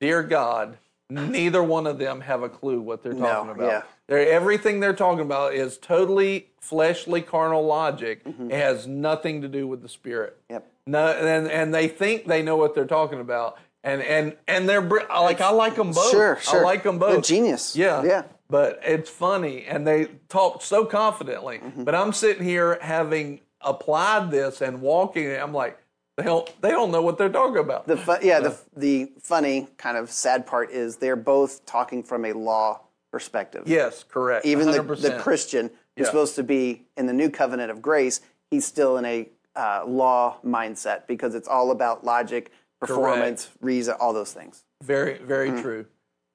Dear God, neither one of them have a clue what they're talking about. yeah. They're, everything they're talking about is totally fleshly, carnal logic. It has nothing to do with the spirit. Mm-hmm. Yep. No, and and they think they know what they're talking about, and and and they're br- like I like them both. Sure, sure. I like them both. They're genius. Yeah, Yeah. But it's funny, and they talk so confidently. Mm-hmm. But I'm sitting here having applied this and walking it. I'm like, they don't they don't know what they're talking about. The fu- yeah, the, the funny kind of sad part is they're both talking from a law perspective. yes, correct. Even the, 100%. the Christian who's Yeah. supposed to be in the new covenant of grace, he's still in a uh, law mindset because it's all about logic, performance, reason, all those things. Very, very Mm. true.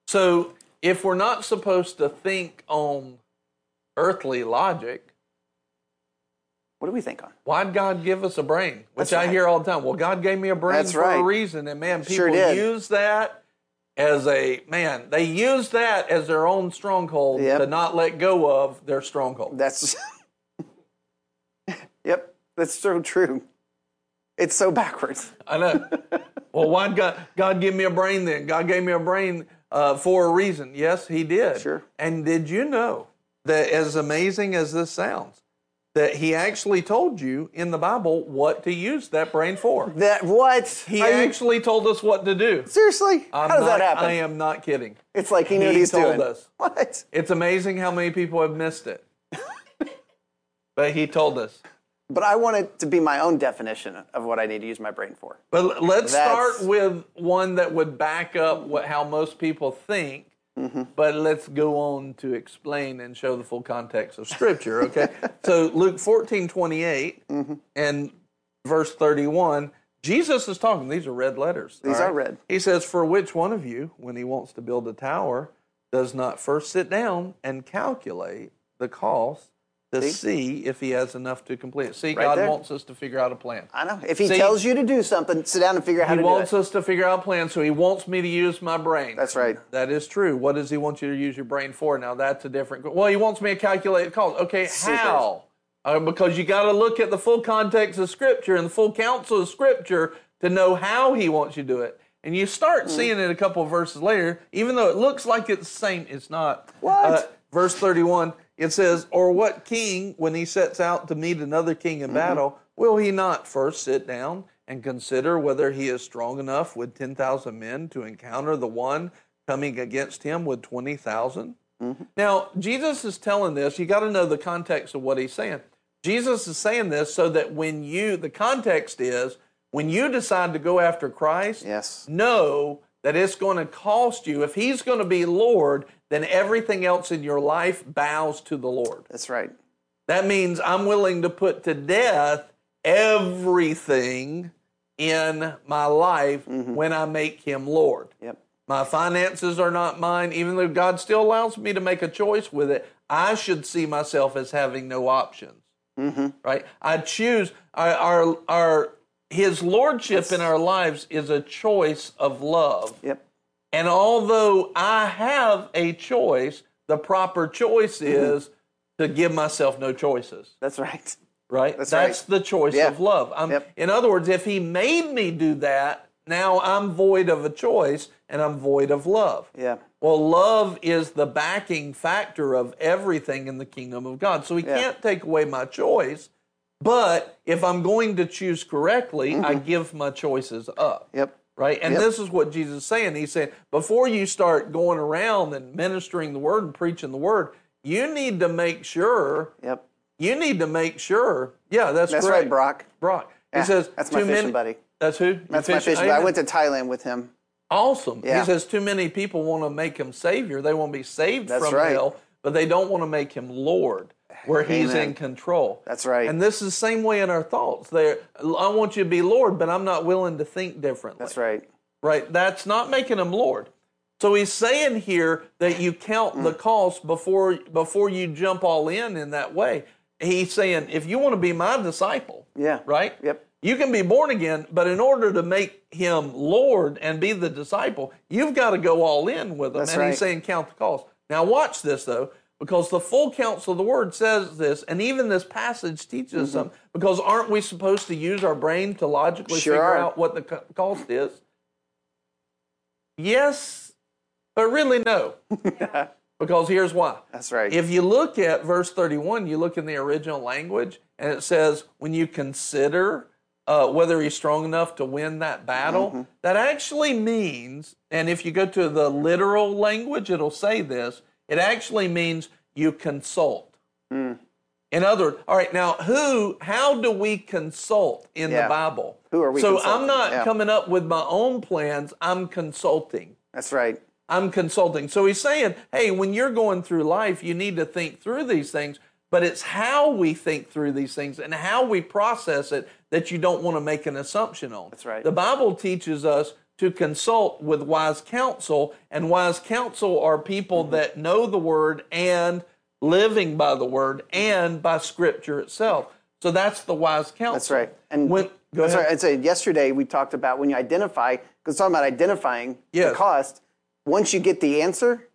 So if we're not supposed to think on earthly logic, What do we think on? why'd God give us a brain? Which That's I right. hear all the time. Well, God gave me a brain That's for right. a reason. And man, people Sure use that as a man, they use that as their own stronghold Yep. to not let go of their stronghold. That's [laughs] yep, that's so true. It's so backwards. I know. well, why would God God give me a brain then? God gave me a brain uh, for a reason. Yes, He did. Sure. And did you know that, as amazing as this sounds, that He actually told you in the Bible what to use that brain for? That what? He Are you- actually told us what to do. seriously? I'm How does not- that happen? I am not kidding. it's like he knew what He he's told doing. us. What? It's amazing how many people have missed it. [laughs] but He told us. But I want it to be my own definition of what I need to use my brain for. But let's That's- start with one that would back up what how most people think. Mm-hmm. But let's go on to explain and show the full context of Scripture. Okay, [laughs] so Luke fourteen twenty eight mm-hmm. and verse thirty one. Jesus is talking. These are red letters. These all are red. He says, "For which one of you, when he wants to build a tower, does not first sit down and calculate the cost to See? see, if he has enough to complete it?" See, Right God there. wants us to figure out a plan. I know. If he See- tells you to do something, sit down and figure out how He to wants do it. us to figure out a plan, so he wants me to use my brain. That's right. That is true. What does he want you to use your brain for? Now that's a different. Well, he wants me to calculate the cost. Okay, Super. how? Uh, because you got to look at the full context of Scripture and the full counsel of Scripture to know how he wants you to do it. And you start Mm-hmm. seeing it a couple of verses later, even though it looks like it's the same, it's not. What? Uh, verse 31, it says, Or what king, when he sets out to meet another king Mm-hmm. in battle, will he not first sit down and consider whether he is strong enough with 10,000 men to encounter the one coming against him with 20,000? Mm-hmm. Now, Jesus is telling this, you got to know the context of what he's saying. Jesus is saying this so that when you, the context is, when you decide to go after Christ, Yes. know that it's going to cost you. If He's going to be Lord, then everything else in your life bows to the Lord. That's right. That means I'm willing to put to death everything in my life mm-hmm. when I make Him Lord. Yep. My finances are not mine, even though God still allows me to make a choice with it. I should see myself as having no options. Mm-hmm. Right? I choose our, our, our His lordship in our lives is a choice of love. Yep. And although I have a choice, the proper choice Mm-hmm. is to give myself no choices. That's right. Right? That's That's right. the choice Yeah. of love. I'm, Yep. In other words, if he made me do that, now I'm void of a choice and I'm void of love. Yeah. Well, love is the backing factor of everything in the kingdom of God. So he Yeah. can't take away my choice. But if I'm going to choose correctly, I give my choices up Mm-hmm. Yep. Right? And Yep. this is what Jesus is saying. He's saying, before you start going around and ministering the word and preaching the word, you need to make sure, Yep. you need to make sure. Yeah, that's, That's correct. right, Brock. Brock. He Yeah, says, that's my too fishing many- buddy. That's who? That's my fishing? fishing. buddy. I went to Thailand with him Awesome. Yeah. He says too many people want to make him savior. They want to be saved That's from right. hell, but they don't want to make him Lord, where he's Amen. in control. That's right. And this is the same way in our thoughts. There, I want you to be Lord, but I'm not willing to think differently. That's right. right? That's not making him Lord. So he's saying here that you count Mm. the cost before before you jump all in in that way. He's saying if you want to be my disciple, Yeah. right? Yep. You can be born again, but in order to make him Lord and be the disciple, you've got to go all in with him. That's and he's saying count the cost. Now watch this though, because the full counsel of the word says this, and even this passage teaches something. Because aren't we supposed to use our brain to logically Sure figure out what the cost is? Yes, but really no. [laughs] because here's why. That's right. If you look at verse 31, you look in the original language, and it says, when you consider uh, whether he's strong enough to win that battle, Mm-hmm. that actually means, and if you go to the literal language, it'll say this, it actually means you consult. Hmm. In other words, all right, now who, how do we consult in Yeah. the Bible? Who are we So I'm not Yeah. coming up with my own plans, I'm consulting. That's right. I'm consulting. So he's saying, hey, when you're going through life, you need to think through these things, but it's how we think through these things and how we process it that you don't want to make an assumption on. That's right. The Bible teaches us to consult with wise counsel, and wise counsel are people Mm-hmm. that know the word and living by the word and by scripture itself. So that's the wise counsel. That's right. And when, go ahead. right. I'd say yesterday we talked about when you identify, because talking about identifying Yes. the cost. Once you get the answer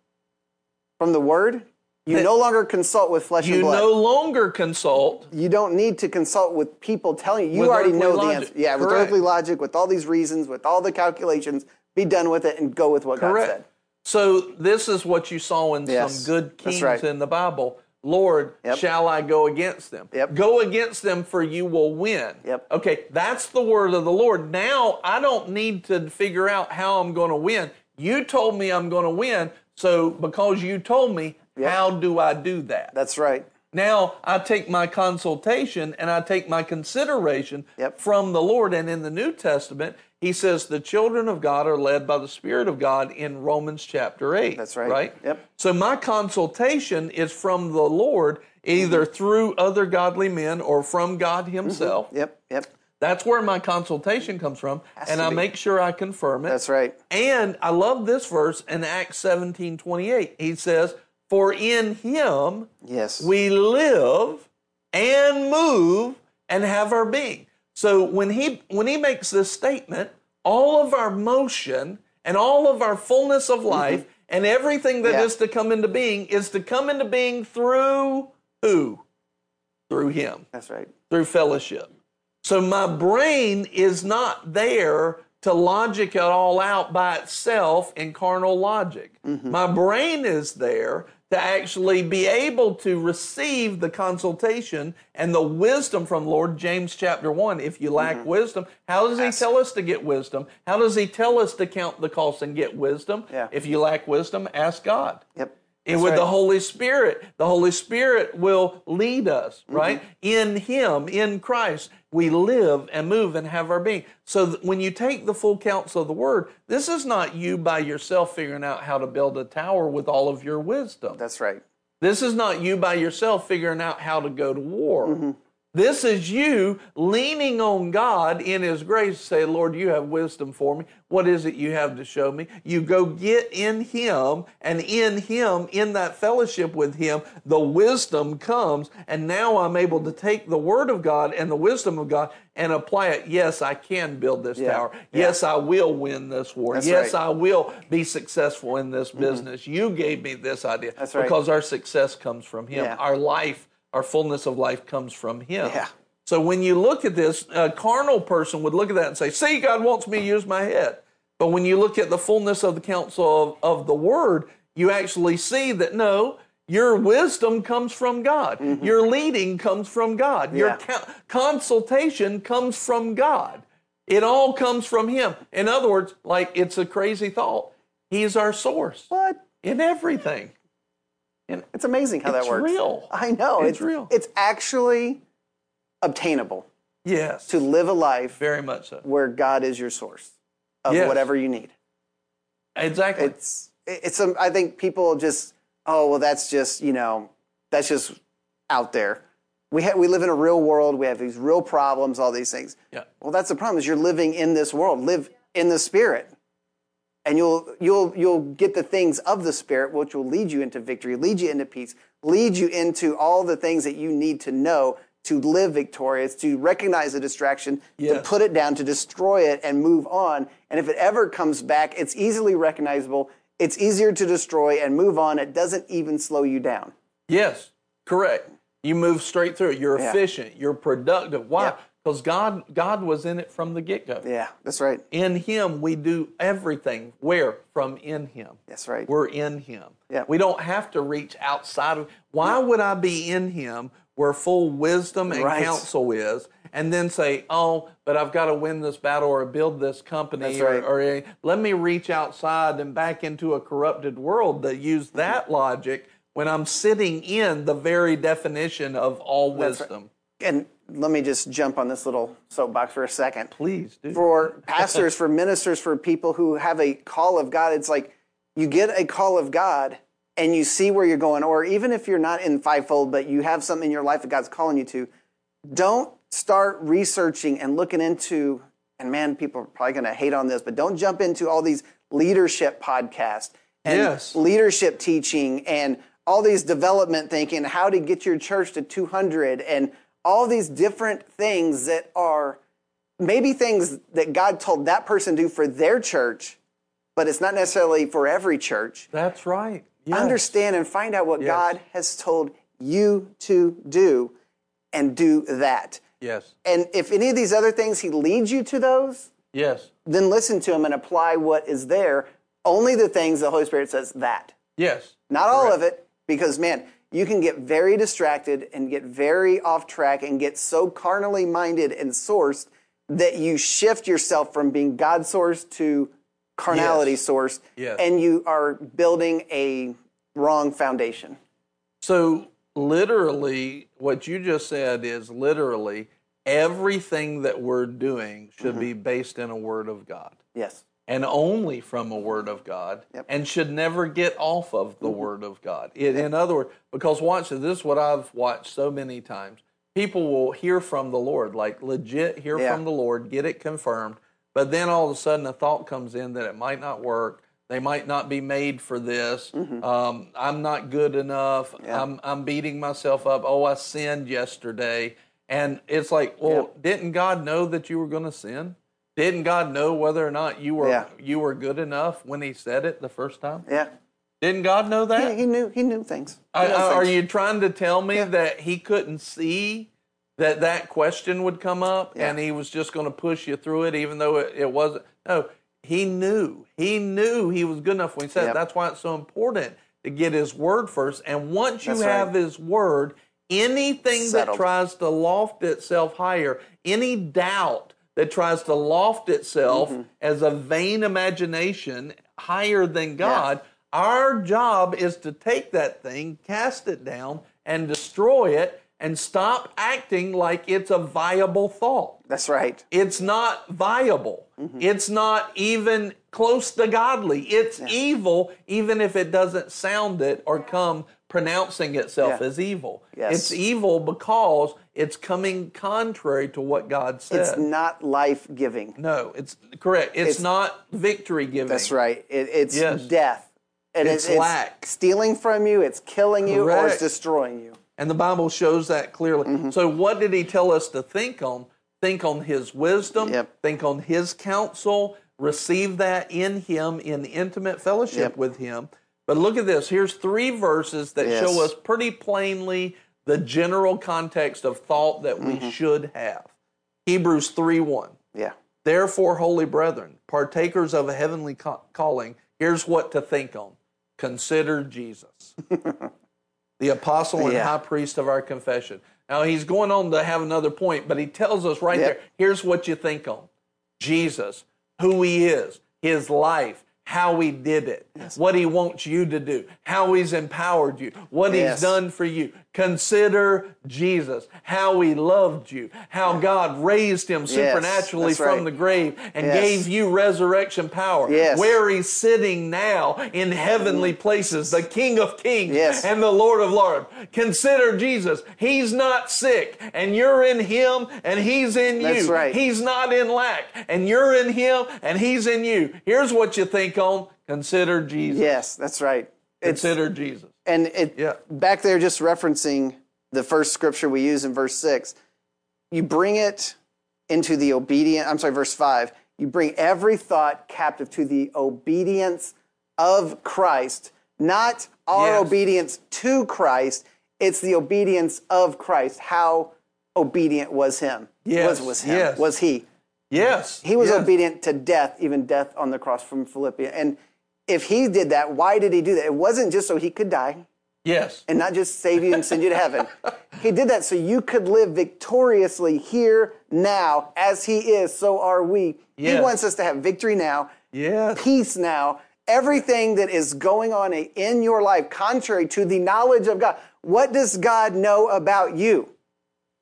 from the word, you no longer consult with flesh You and blood. no longer consult you don't need to consult with people telling you. You already know the answer. Yeah, with earthly logic, with all these reasons, with all the calculations, be done with it and go with what God Correct. said. So this is what you saw in Yes, some good kings right. in the Bible. Lord, Yep. shall I go against them? Yep. Go against them for you will win. Yep. Okay, that's the word of the Lord. Now I don't need to figure out how I'm going to win. You told me I'm going to win. So because you told me, Yep. how do I do that? That's right. Now I take my consultation and I take my consideration Yep. from the Lord. And in the New Testament, he says the children of God are led by the Spirit of God in Romans chapter 8. That's right. Right? Yep. So my consultation is from the Lord, either Mm-hmm. through other godly men or from God Himself. Yep. Yep. That's where my consultation comes from. Has and I make sure I confirm it. That's right. And I love this verse in Acts 17 28. He says, For in Him Yes. we live and move and have our being. So when he when he makes this statement, all of our motion and all of our fullness of life and everything that is Mm-hmm. Yeah. to come into being is to come into being through who? Through him That's right. through fellowship. So my brain is not there to logic it all out by itself in carnal logic. My brain is there to actually be able to receive the consultation and the wisdom from Lord James chapter 1 if you lack wisdom how does he tell us to get wisdom how does he tell us to count the cost and get wisdom Yeah. if you lack wisdom ask God Yep. and with right. the Holy Spirit, the Holy Spirit will lead us, Mm-hmm. right? In Him, in Christ, we live and move and have our being. So that when you take the full counsel of the Word, this is not you by yourself figuring out how to build a tower with all of your wisdom. That's right. This is not you by yourself figuring out how to go to war. Mm-hmm. This is you leaning on God in His grace say, Lord, you have wisdom for me. What is it you have to show me? You go get in Him, and in Him, in that fellowship with Him, the wisdom comes. And now I'm able to take the Word of God and the wisdom of God and apply it. Yes, I can build this Yeah. tower. Yeah. Yes, I will win this war. That's yes, right. I will be successful in this mm-hmm. business. You gave me this idea. That's right. Because our success comes from Him. Yeah. Our life, our fullness of life comes from Him. Yeah. So when you look at this, a carnal person would look at that and say, See, God wants me to use my head. But when you look at the fullness of the counsel of, of the Word, you actually see that no, your wisdom comes from God. Your leading comes from God. Your Mm-hmm. Yeah. co- consultation comes from God. It all comes from Him. In other words, like it's a crazy thought. He's our source What? in everything. And It's amazing how It's that works. It's real. I know. It's real. It's actually obtainable yes, to live a life very much so. where God is your source of Yes. whatever you need. Exactly. It's it's um, I think people just oh well that's just you know that's just out there. We ha- we live in a real world. We have these real problems. All these things. Yeah. Well, that's the problem. Is you're living in this world. Live in the spirit, and you'll you'll you'll get the things of the spirit, which will lead you into victory, lead you into peace, lead you into all the things that you need to know to live victorious, to recognize the distraction, to put it down, to destroy it, and move on. And if it ever comes back, it's easily recognizable. It's easier to destroy and move on. It doesn't even slow you down. Yes, correct. You move straight through it. You're Yeah. efficient. You're productive. Why? Yeah. Because God, God was in it from the get go. Yeah, that's right. In Him, we do everything. Where? From in Him. That's right. We're in Him. Yeah. We don't have to reach outside of. Why would I be in Him where full wisdom and Right. counsel is, and then say, "Oh, but I've got to win this battle or build this company," or, right. or let me reach outside and back into a corrupted world that use Mm-hmm. that logic when I'm sitting in the very definition of all That's right. wisdom. And let me just jump on this little soapbox for a second. Please do. For pastors, for ministers, for people who have a call of God, it's like you get a call of God and you see where you're going, or even if you're not in fivefold, but you have something in your life that God's calling you to, don't start researching and looking into, and man, people are probably going to hate on this, but don't jump into all these leadership podcasts and Yes. leadership teaching and all these development thinking, how to get your church to 200, and all these different things that are maybe things that God told that person to do for their church, but it's not necessarily for every church. That's right. Yes. Understand and find out what Yes. God has told you to do and do that. Yes. And if any of these other things He leads you to those, Yes. then listen to Him and apply what is there. Only the things the Holy Spirit says that. Yes. Not all of it, because man, you can get very distracted and get very off track and get so carnally minded and sourced that you shift yourself from being God sourced to carnality Yes. sourced, Yes. and you are building a wrong foundation. So, literally, what you just said is literally everything that we're doing should Mm-hmm. be based in a word of God Yes. And only from a word of God Yep. and should never get off of the word of God. It, In other words, because watch this, this is what I've watched so many times. People will hear from the Lord, like legit hear Yeah. from the Lord, get it confirmed, but then all of a sudden a thought comes in that it might not work. They might not be made for this. Um, I'm not good enough. Mm-hmm. Yeah. I'm, I'm beating myself up. Oh, I sinned yesterday. And it's like, well, didn't God know that you were going to sin? Didn't God know whether or not you were Yeah. you were good enough when He said it the first time? Yeah. Didn't God know that? He, he knew. He knew things. He I- I- are you trying to tell me that He couldn't see that that question would come up Yeah. and He was just going to push you through it, even though it, it wasn't? No, He knew. He knew He was good enough when He said. Yep. That's why it's so important to get His word first. And once you That's right. have His word, anything that tries to loft itself higher, any doubt that tries to loft itself Mm-hmm. as a vain imagination higher than God, our job is to take that thing, cast it down, and destroy it, and stop acting like it's a viable thought. That's right. It's not viable. Mm-hmm. It's not even close to godly. It's evil, even if it doesn't sound it or come pronouncing itself Yeah. as evil. Yes. It's evil because it's coming contrary to what God said. It's not life giving. no, it's correct. It's, It's- not victory giving. That's right. It, it's Yes. death. And It's it- lack. stealing from you. It's killing you, or it's destroying you. And the Bible shows that clearly. Mm-hmm. So, what did he tell us to think on? Think on his wisdom, Yep. think on his counsel, receive that in him in intimate fellowship Yep. with him. But look at this. Here's three verses that Yes. show us pretty plainly the general context of thought that Mm-hmm. we should have. Hebrews 3 1. Yeah. Therefore, holy brethren, partakers of a heavenly ca- calling, here's what to think on. Consider Jesus, [laughs] the apostle and Yeah. high priest of our confession. Now, he's going on to have another point, but he tells us right Yep. there here's what you think on Jesus, who he is, his life, how he did it, what he wants you to do, how he's empowered you, what Yes. he's done for you. Consider Jesus, how he loved you, how God raised him supernaturally that's from right. the grave and Yes. gave you resurrection power. Yes. Where he's sitting now in heavenly mm. places, the King of Kings Yes. and the Lord of Lords. Consider Jesus. He's not sick, and you're in him, and he's in That's you. right. He's not in lack, and you're in him, and he's in you. Here's what you think on consider Jesus. Yes, that's right. It's, Consider Jesus. and it Yeah. back there just referencing the first scripture we use in verse 6 you bring it into the obedient i'm sorry verse 5 you bring every thought captive to the obedience of christ not our Yes. obedience to christ it's the obedience of christ how obedient was him Yes, was, was him yes. was he Yes. he was yes. obedient to death, even death on the cross from Philippians. And if he did that, why did he do that? It wasn't just so he could die Yes. and not just save you and send you to heaven. [laughs] He did that so you could live victoriously here now. As he is, so are we. He wants us to have victory now, Yes. peace now. Everything that is going on in your life, contrary to the knowledge of God. What does God know about you?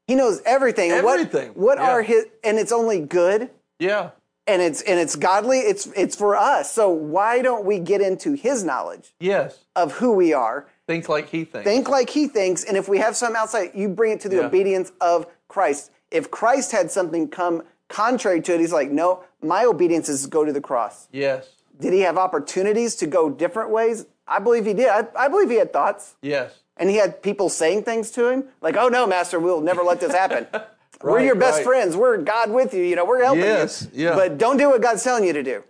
He knows everything. And what- Everything. What, Yeah. are his, and it's only good Yeah. And it's and it's godly it's it's for us so why don't we get into his knowledge Yes. of who we are Think like he thinks. think like he thinks and if we have some outside you bring it to the Yeah. obedience of christ if christ had something come contrary to it he's like no my obedience is to go to the cross yes. did he have opportunities to go different ways i believe he did i, I believe he had thoughts Yes. and he had people saying things to him like oh no master we'll never let this happen [laughs] we're your best right. friends we're god with you you know we're helping Yes, you yeah. but don't do what god's telling you to do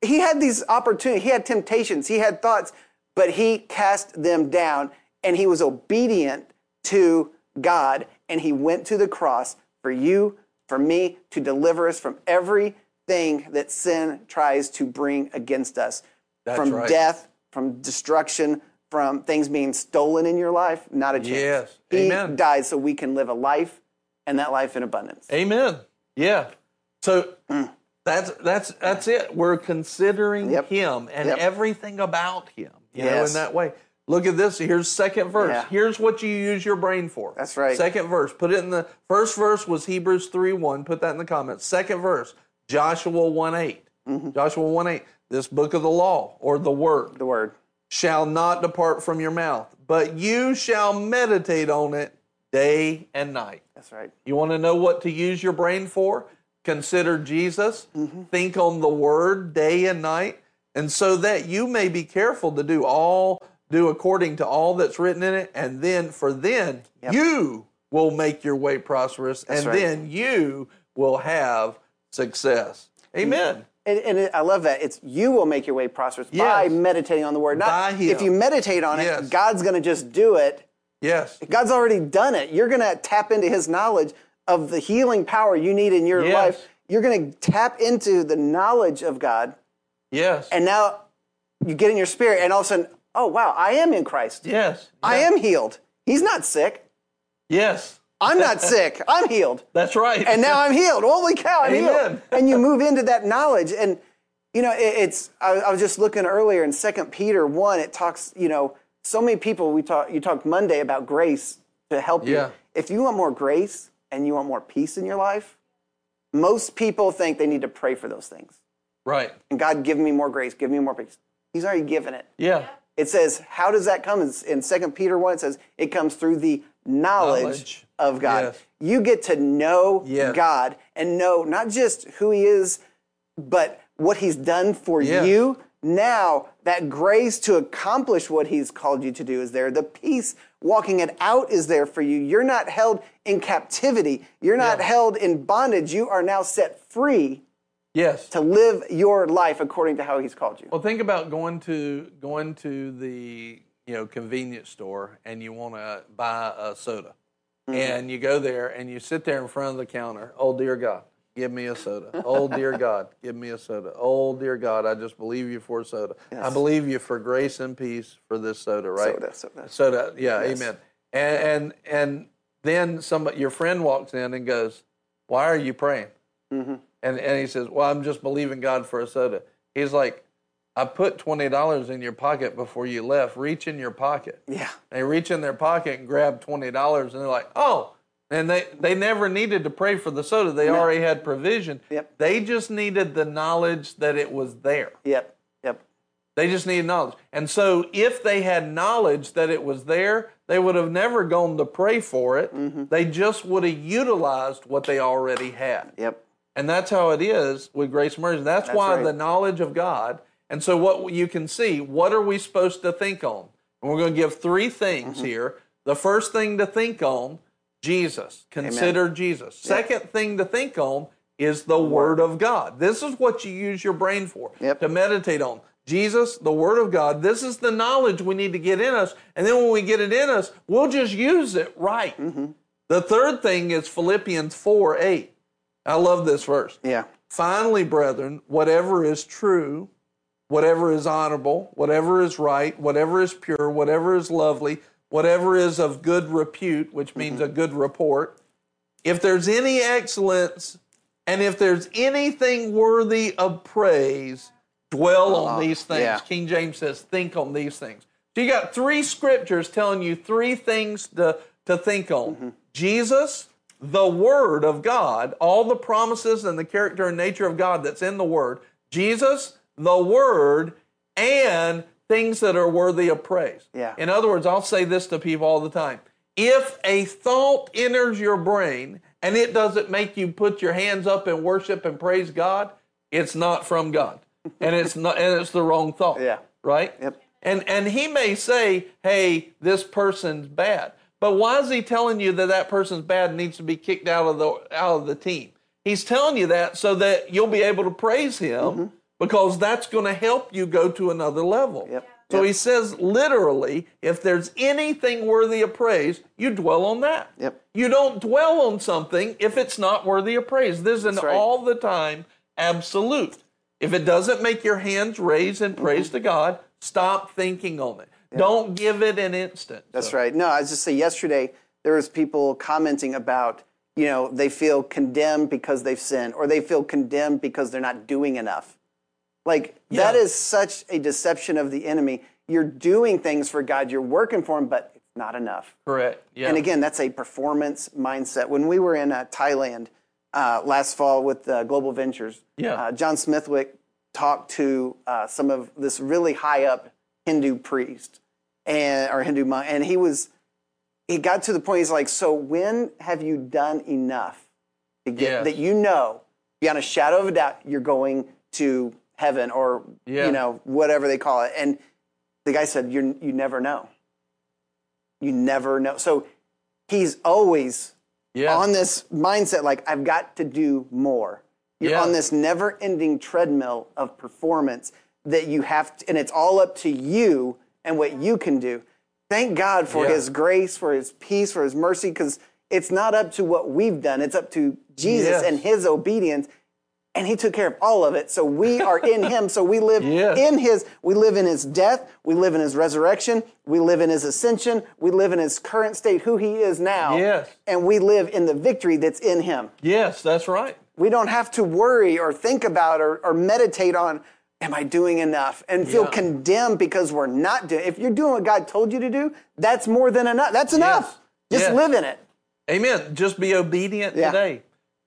he had these opportunities he had temptations he had thoughts but he cast them down and he was obedient to god and he went to the cross for you for me to deliver us from everything that sin tries to bring against us That's from right. death from destruction from things being stolen in your life not a chance Yes. he Amen. died so we can live a life and that life in abundance Amen. Yeah. So that's that's that's it. We're considering Yep. him and Yep. everything about him. You know, Yes. in that way. Look at this. Here's second verse. Yeah. Here's what you use your brain for. That's right. Second verse. Put it in the first verse was Hebrews 3 1. Put that in the comments. Second verse, Joshua 1 8. Mm-hmm. Joshua 1 8. This book of the law or the word the word shall not depart from your mouth, but you shall meditate on it day and night. that's right You want to know what to use your brain for? Consider Jesus. Mm-hmm. Think on the word day and night. And so that you may be careful to do all, do according to all that's written in it. And then, for then, Yep. you will make your way prosperous. and right. then you will have success. Amen. and, and it, i love that it's you will make your way prosperous by meditating on the word not if you meditate on it Yes. god's going to just do it Yes. god's already done it you're going to tap into his knowledge of the healing power you need in your Yes. life you're going to tap into the knowledge of god Yes. and now you get in your spirit and all of a sudden oh wow i am in christ yes. i am healed he's not sick Yes. i'm not [laughs] sick i'm healed That's right. and now I'm healed. Holy cow, I'm healed. [laughs] And you move into that knowledge. And, you know, it, it's, I, I was just looking earlier in Second Peter 1, it talks, you know, so many people, we talk, you talked Monday about grace to help Yeah. you. If you want more grace and you want more peace in your life, most people think they need to pray for those things. right. And God, give me more grace, give me more peace. He's already given it. Yeah. It says, how does that come? In Second Peter 1, it says, it comes through the knowledge, Knowledge. of God. Yes. You get to know Yes. God and know not just who He is, but what He's done for Yes. you. Now, that grace to accomplish what He's called you to do is there. The peace walking it out is there for you. You're not held in captivity, you're not Yeah. held in bondage. You are now set free Yes. to live your life according to how He's called you. Well, think about going to going to the you know convenience store and you want to buy a soda, Mm-hmm. and you go there and you sit there in front of the counter. Oh dear God, give me a soda. [laughs] Oh dear God, give me a soda. Oh dear God, I just believe you for a soda. I believe you for grace and peace for this soda, right? Soda, soda. Soda. Yeah, Yes. amen. And and and then somebody, your friend walks in and goes, "Why are you praying?" Mm-hmm. And and he says, "Well, I'm just believing God for a soda." He's like, I put twenty dollars in your pocket before you left. Reach in your pocket. Yeah. They reach in their pocket and grab twenty dollars, and they're like, "Oh!" And they they never needed to pray for the soda. They already had provision. Yep. They just needed the knowledge that it was there. Yep. Yep. They just needed knowledge. And so, if they had knowledge that it was there, they would have never gone to pray for it. Mm-hmm. They just would have utilized what they already had. Yep. And that's how it is with grace and mercy. That's, why right. the knowledge of God. And so, what you can see, what are we supposed to think on? And we're going to give three things Mm-hmm. here. The first thing to think on, Jesus. Consider Jesus. Second thing to think on is the Word of God. This is what you use your brain for Yep. to meditate on. Jesus, the Word of God. This is the knowledge we need to get in us. And then when we get it in us, we'll just use it right. Mm-hmm. The third thing is Philippians 4 8. I love this verse. Yeah. Finally, brethren, whatever is true, whatever is honorable, whatever is right, whatever is pure, whatever is lovely, whatever is of good repute, which means Mm-hmm. a good report, if there's any excellence and if there's anything worthy of praise, dwell on these things. yeah. King James says, think on these things. So you got three scriptures telling you three things to, to think on Mm-hmm. Jesus, the Word of God, all the promises and the character and nature of God that's in the Word, Jesus, the Word, and things that are worthy of praise. Yeah. In other words, I'll say this to people all the time. If a thought enters your brain and it doesn't make you put your hands up and worship and praise God, it's not from God. [laughs] And it's not and it's the wrong thought. Yeah. Right? Yep. And and he may say, "Hey, this person's bad." But why is he telling you that that person's bad and needs to be kicked out of the out of the team? He's telling you that so that you'll be able to praise him mm-hmm. Because that's going to help you go to another level. Yep. So Yep. he says literally, if there's anything worthy of praise, you dwell on that. Yep. You don't dwell on something if it's not worthy of praise. This is an right. all the time absolute. If it doesn't make your hands raise in praise Mm-hmm. to God, stop thinking on it. Don't give it an instant. That's So- right. No, I was just say yesterday there was people commenting about you know they feel condemned because they've sinned or they feel condemned because they're not doing enough. Like that Yeah. is such a deception of the enemy. You're doing things for God, you're working for Him, but it's not enough. Correct. Yeah. And again, that's a performance mindset. When we were in uh, Thailand uh, last fall with uh, Global Ventures, Yeah. uh, John Smithwick talked to uh, some of this really high up Hindu priest and or Hindu monk, and he was he got to the point. He's like, "So when have you done enough to get Yes. that you know beyond a shadow of a doubt you're going to heaven or Yeah. you know whatever they call it?" And the guy said, "You you never know." You never know. So he's always yeah. on this mindset like I've got to do more. You're Yeah. on this never-ending treadmill of performance that you have to, and it's all up to you and what you can do. Thank God for his grace, for his peace, for his mercy cuz it's not up to what we've done. It's up to Jesus Yes. and his obedience and he took care of all of it. So we are in [laughs] him. So we live Yes. in his, we live in his death. We live in his resurrection. We live in his ascension. We live in his current state, who he is now. Yes. And we live in the victory that's in him. yes, that's right. We don't have to worry or think about or, or meditate on, am I doing enough? And feel Yeah. condemned because we're not doing If you're doing what God told you to do, that's more than enough. That's enough. Just Yes. live in it. Amen. Just be obedient Yeah. today.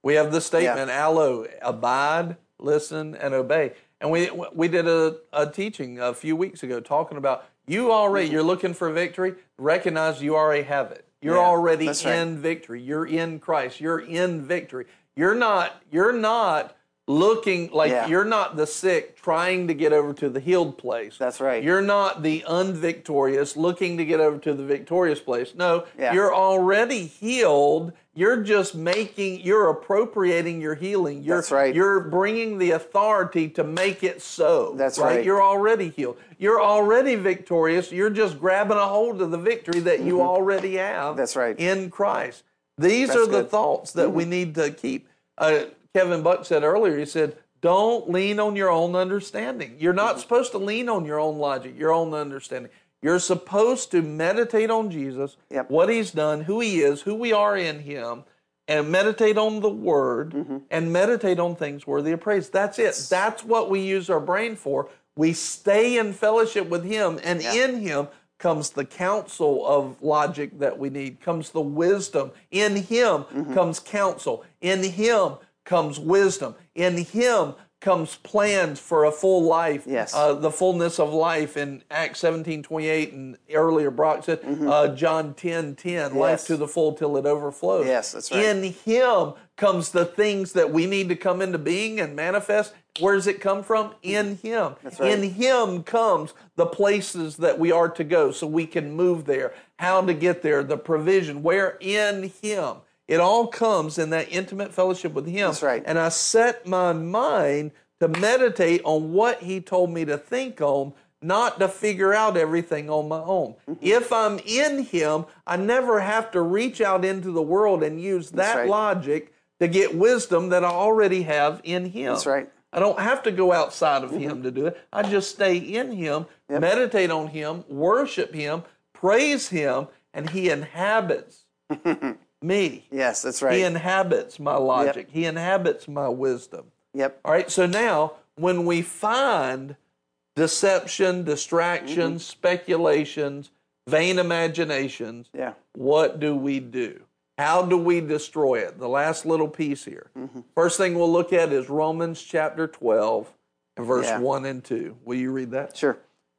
We have the statement, allo, abide, listen, and obey. And we we did a, a teaching a few weeks ago talking about you already, you're looking for victory, recognize you already have it. You're Yeah, already right. in victory. You're in Christ. You're in victory. You're not, you're not looking like Yeah. you're not the sick trying to get over to the healed place. That's right. You're not the unvictorious looking to get over to the victorious place. No, Yeah. you're already healed. You're just making, you're appropriating your healing. You're, That's right. You're bringing the authority to make it so. That's right. You're already healed. You're already victorious. You're just grabbing a hold of the victory that you already have. Mm-hmm. That's right. In Christ. These That's are the good. Mm-hmm. thoughts that we need to keep. Uh, Kevin Buck said earlier, he said, don't lean on your own understanding. You're not supposed to lean on your own logic, your own understanding. You're supposed to meditate on Jesus, Yep. what he's done, who he is, who we are in him, and meditate on the word Mm-hmm. and meditate on things worthy of praise. That's it. That's what we use our brain for. We stay in fellowship with Him, and in Him comes the counsel of logic that we need, comes the wisdom. In Him Mm-hmm. comes counsel. In Him comes wisdom. In Him comes plans for a full life. Yes. Uh, the fullness of life in Acts 17 28, and earlier Brock said, uh, John 10 10, life Mm-hmm. To the full till it overflows. Yes, that's right. In Him comes the things that we need to come into being and manifest. Where does it come from? In Him. right. In Him comes the places that we are to go so we can move there, how to get there, the provision. Where in Him. It all comes in that intimate fellowship with Him. That's right. And I set my mind to meditate on what He told me to think on, not to figure out everything on my own. Mm-hmm. If I'm in Him, I never have to reach out into the world and use that right. logic to get wisdom that I already have in Him. That's right. I don't have to go outside of Mm-hmm. Him to do it. I just stay in Him, meditate on Him, worship Him, praise Him, and He inhabits [laughs] me. Yes, that's right. He inhabits my logic. He inhabits my wisdom. Yep. All right, so now when we find deception, distractions, Mm-hmm. speculations, vain imaginations, Yeah. what do we do? How do we destroy it? The last little piece here. Mm-hmm. First thing we'll look at is Romans chapter 12 and verse Yeah. 1 and 2. Will you read that? Sure.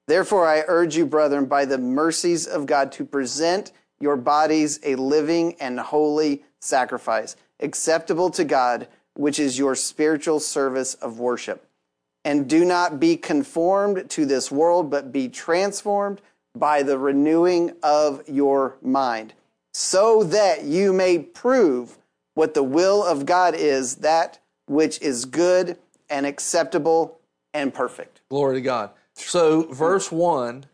Therefore, I urge you, brethren, by the mercies of God, to present your bodies a living and holy sacrifice, acceptable to God, which is your spiritual service of worship. And do not be conformed to this world, but be transformed by the renewing of your mind, so that you may prove what the will of God is, that which is good and acceptable and perfect. Glory to God. So, verse 1,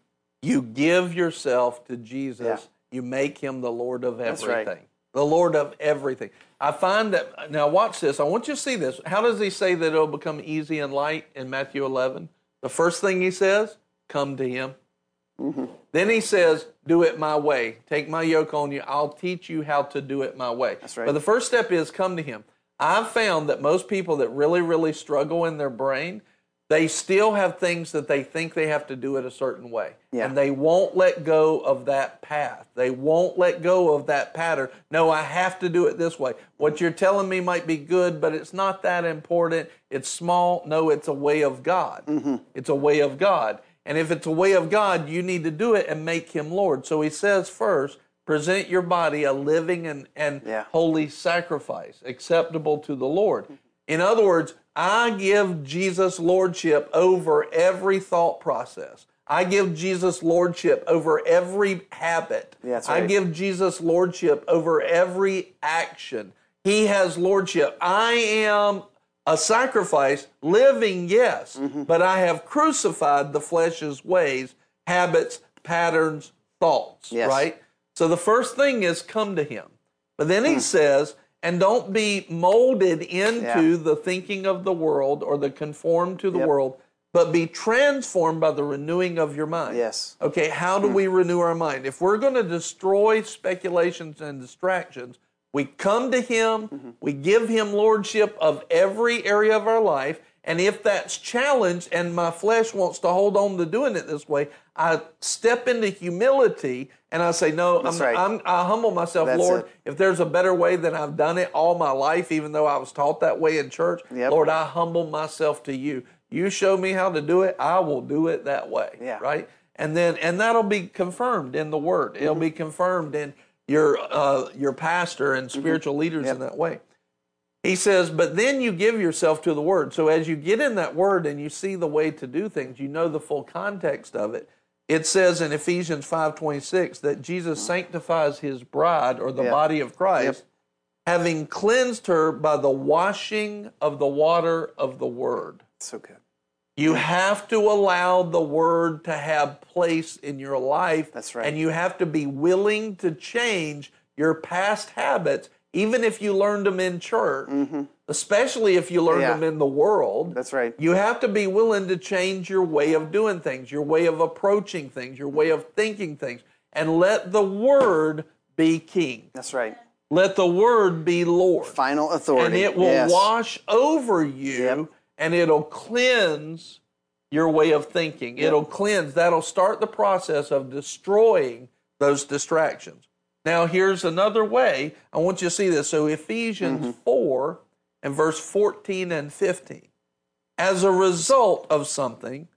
you give yourself to Jesus, Yeah. You make him the Lord of everything. right. The Lord of everything. I find that, now watch this. I want you to see this. How does he say that it'll become easy and light in Matthew 11? The first thing he says, come to him. Mm-hmm. Then he says, do it my way. Take my yoke on you. I'll teach you how to do it my way. That's right. But the first step is come to him. I've found that most people that really, really struggle in their brain, they still have things that they think they have to do it a certain way. Yeah. And they won't let go of that path. They won't let go of that pattern. No, I have to do it this way. What you're telling me might be good, but it's not that important. It's small. No, it's a way of God. Mm-hmm. It's a way of God. And if it's a way of God, you need to do it and make him Lord. So he says first, present your body a living and, and Yeah. holy sacrifice, acceptable to the Lord. In other words, I give Jesus lordship over every thought process. I give Jesus lordship over every habit. Yeah, that's I give Jesus lordship over every action. He has lordship. I am a sacrifice, living, yes, Mm-hmm. but I have crucified the flesh's ways, habits, patterns, thoughts, Yes. right? So the first thing is come to him. But then he says, and don't be molded into Yeah. the thinking of the world or the conformed to the Yep. world, but be transformed by the renewing of your mind. Yes. Hmm. Okay, how do we renew our mind? If we're going to destroy speculations and distractions, we come to Him, Mm-hmm. we give Him lordship of every area of our life, and if that's challenged and my flesh wants to hold on to doing it this way, I step into humility and I say, No, I'm, right. I'm, I humble myself, That's Lord. it. If there's a better way than I've done it all my life, even though I was taught that way in church, Yep. Lord, I humble myself to you. You show me how to do it, I will do it that way. Yeah. Right? And then and that'll be confirmed in the word. It'll be confirmed in your uh, your pastor and spiritual leaders in that way. He says, but then you give yourself to the word. So as you get in that word and you see the way to do things, you know the full context of it. It says in Ephesians 5:26 that Jesus sanctifies his bride or the Yeah. body of Christ, Yep. having cleansed her by the washing of the water of the word. So good. You have to allow the word to have place in your life. That's right. And you have to be willing to change your past habits, even if you learned them in church, especially if you learned Mm-hmm. Yeah. them in the world. That's right. You have to be willing to change your way of doing things, your way of approaching things, your way of thinking things, and let the word be king. That's right. Let the word be Lord Final authority. and it will Yes. wash over you Yep. and it'll cleanse your way of thinking. It'll cleanse. That'll start the process of destroying those distractions. Now, here's another way. I want you to see this. So, Ephesians mm-hmm. 4 and verse 14 and 15. As a result of something,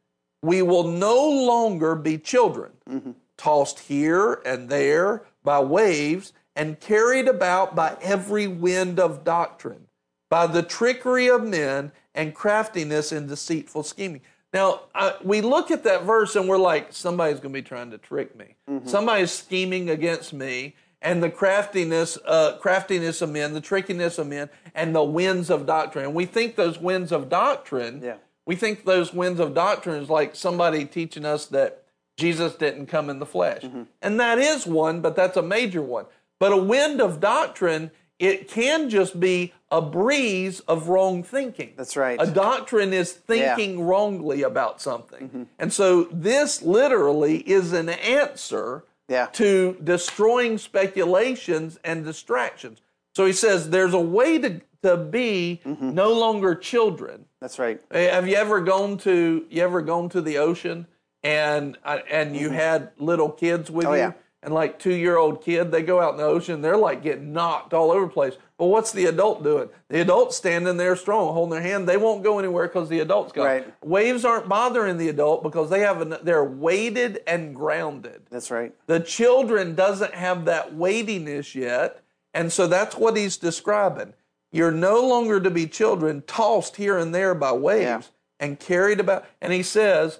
we will no longer be children, mm-hmm. tossed here and there by waves and carried about by every wind of doctrine, by the trickery of men and craftiness and deceitful scheming. Now, I, we look at that verse and we're like, somebody's going to be trying to trick me. Somebody's scheming against me. And the craftiness, uh, craftiness of men, the trickiness of men, and the winds of doctrine. And we think those winds of doctrine, Yeah. we think those winds of doctrine is like somebody teaching us that Jesus didn't come in the flesh. And that is one, but that's a major one. But a wind of doctrine, it can just be a breeze of wrong thinking. That's right. A doctrine is thinking wrongly about something. Mm-hmm. And so this literally is an answer Yeah. to destroying speculations and distractions. So he says there's a way to, to be mm-hmm. no longer children. That's right. Eh, have you ever gone to you ever gone to the ocean and uh, and you mm-hmm. had little kids with Oh, you yeah. And like two year old kid they go out in the ocean they're like getting knocked all over the place. But what's the adult doing? The adult's standing there strong, holding their hand. They won't go anywhere because the adult's got. Right. Waves aren't bothering the adult because they have an, they're weighted and grounded. That's right. The children doesn't have that weightiness yet, and so that's what he's describing. You're no longer to be children tossed here and there by waves Yeah. and carried about. And he says,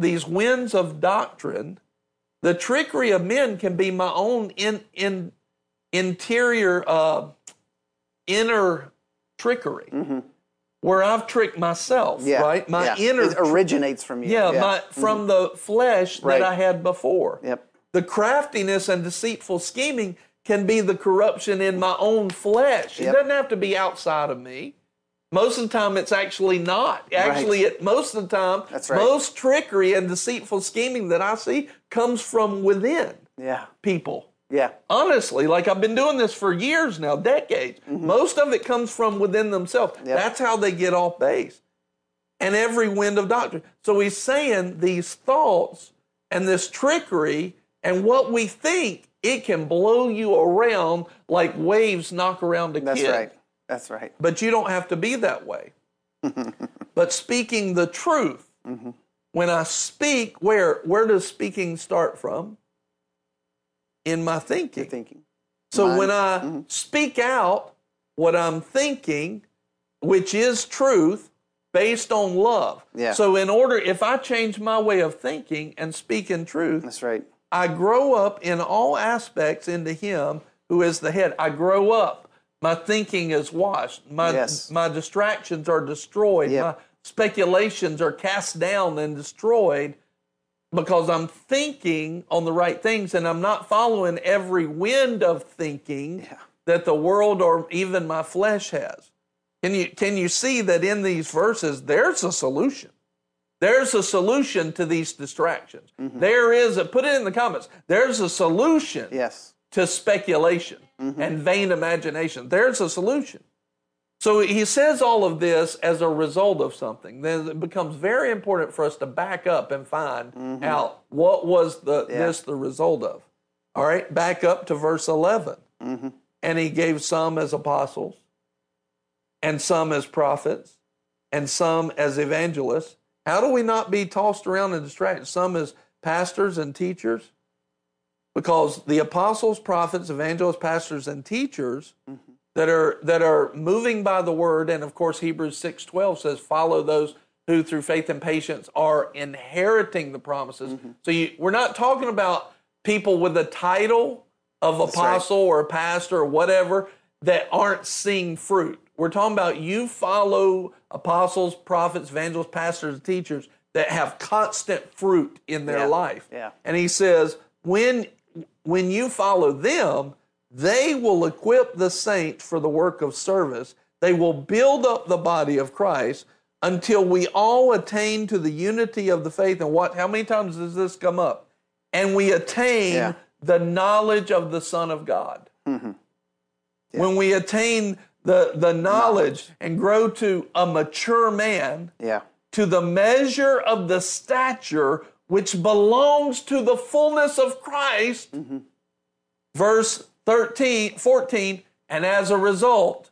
these winds of doctrine, the trickery of men can be my own in in interior uh, inner trickery. Where I've tricked myself, Mm-hmm. Yeah. right? My yeah. inner It originates from you. yeah, my from the flesh Right. that I had before. Yep. The craftiness and deceitful scheming can be the corruption in my own flesh. It doesn't have to be outside of me. Most of the time, it's actually not. Actually, it, most of the time, That's right. most trickery and deceitful scheming that I see comes from within Yeah. people. Yeah. Honestly, like I've been doing this for years now, decades. Most of it comes from within themselves. Mm-hmm. Yep. That's how they get off base. And every wind of doctrine. So he's saying these thoughts and this trickery and what we think, it can blow you around like waves knock around a That's kid. right. That's right. But you don't have to be that way. [laughs] but speaking the truth, Mm-hmm. when I speak, where where does speaking start from? In my thinking. Thinking. So Mind. when I speak out what I'm thinking, which is truth, based on love. Yeah. So in order, if I change my way of thinking and speak in truth, That's right. I grow up in all aspects into Him who is the head. I grow up. My thinking is washed. My Yes. my distractions are destroyed. Yep. My speculations are cast down and destroyed because I'm thinking on the right things and I'm not following every wind of thinking Yeah. that the world or even my flesh has. Can you can you see that in these verses there's a solution? There's a solution to these distractions. Mm-hmm. There is a put it in the comments. There's a solution Yes. To speculation Mm-hmm. and vain imagination. There's a solution. So he says all of this as a result of something. Then it becomes very important for us to back up and find out what was the Mm-hmm. Yeah. this the result of. All right, back up to verse 11. Mm-hmm. And he gave some as apostles, and some as prophets, and some as evangelists. How do we not be tossed around and distracted? Some as pastors and teachers, because the apostles, prophets, evangelists, pastors, and teachers that are that are moving by the word, and of course Hebrews six twelve says, "Follow those who through faith and patience are inheriting the promises." Mm-hmm. So you, we're not talking about people with a title of right. apostle or pastor or whatever that aren't seeing fruit. We're talking about you follow apostles, prophets, evangelists, pastors, and teachers that have constant fruit in their Yeah. life. Yeah. And he says, when when you follow them, they will equip the saints for the work of service. They will build up the body of Christ until we all attain to the unity of the faith. And what how many times does this come up? And we attain Yeah. the knowledge of the Son of God. Mm-hmm. When we attain the, the knowledge and grow to a mature man, Yeah. to the measure of the stature which belongs to the fullness of Christ. Mm-hmm. Verse 13, 14, and as a result,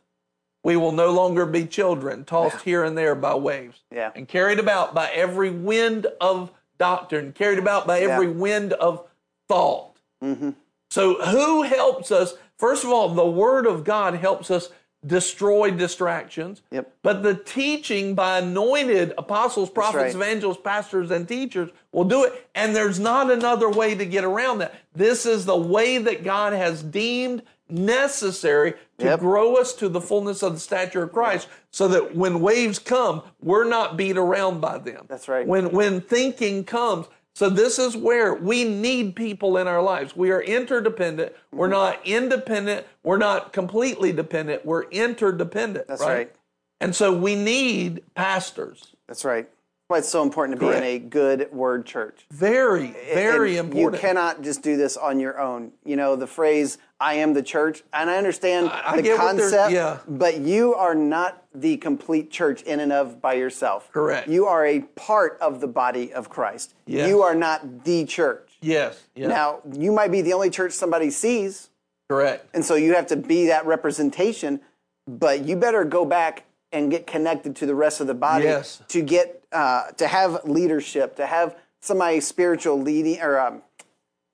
we will no longer be children, tossed here and there by waves, Yeah. and carried about by every wind of doctrine, carried about by every Yeah. wind of thought. Mm-hmm. So, who helps us? First of all, the Word of God helps us destroy distractions. Yep. But the teaching by anointed apostles, prophets, right. evangelists, pastors, and teachers will do it. And there's not another way to get around that. This is the way that God has deemed necessary to Yep. grow us to the fullness of the stature of Christ so that when waves come, we're not beat around by them. That's right. When when thinking comes, so this is where we need people in our lives. We are interdependent. We're not independent. We're not completely dependent. We're interdependent. That's right. right. And so we need pastors. That's right. Why it's so important to be Correct. in a good word church. Very, very And important. You cannot just do this on your own. You know, the phrase, I am the church, and I understand I- I the get concept, yeah. but you are not the complete church in and of by yourself. Correct. You are a part of the body of Christ. Yes. You are not the church. yes. yes. Now, you might be the only church somebody sees, correct. and so you have to be that representation, but you better go back and get connected to the rest of the body Yes. to get uh, to have leadership, to have somebody spiritual leading or um,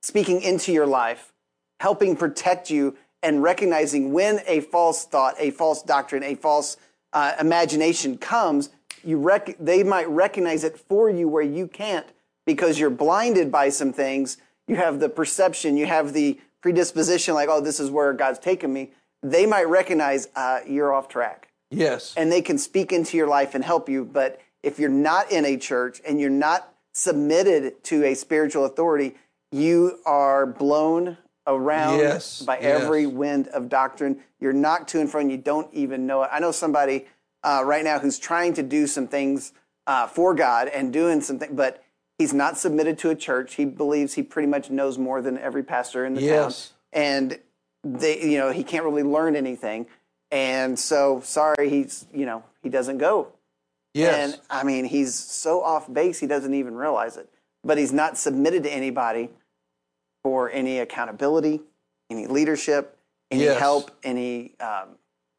speaking into your life, helping protect you, and recognizing when a false thought, a false doctrine, a false uh, imagination comes. You rec- they might recognize it for you where you can't because you're blinded by some things. You have the perception, you have the predisposition, like, oh, this is where God's taken me. They might recognize uh, you're off track Yes. and they can speak into your life and help you. But if you're not in a church and you're not submitted to a spiritual authority, you are blown around Yes, by yes. every wind of doctrine. You're knocked to and from, you don't even know it. I know somebody uh, right now who's trying to do some things uh, for God and doing something, but he's not submitted to a church. He believes he pretty much knows more than every pastor in the Yes. town. And they, you know, he can't really learn anything. And so, sorry, he's, you know, he doesn't go. Yes. And I mean, he's so off base, he doesn't even realize it. But he's not submitted to anybody for any accountability, any leadership, any Yes. help, any um,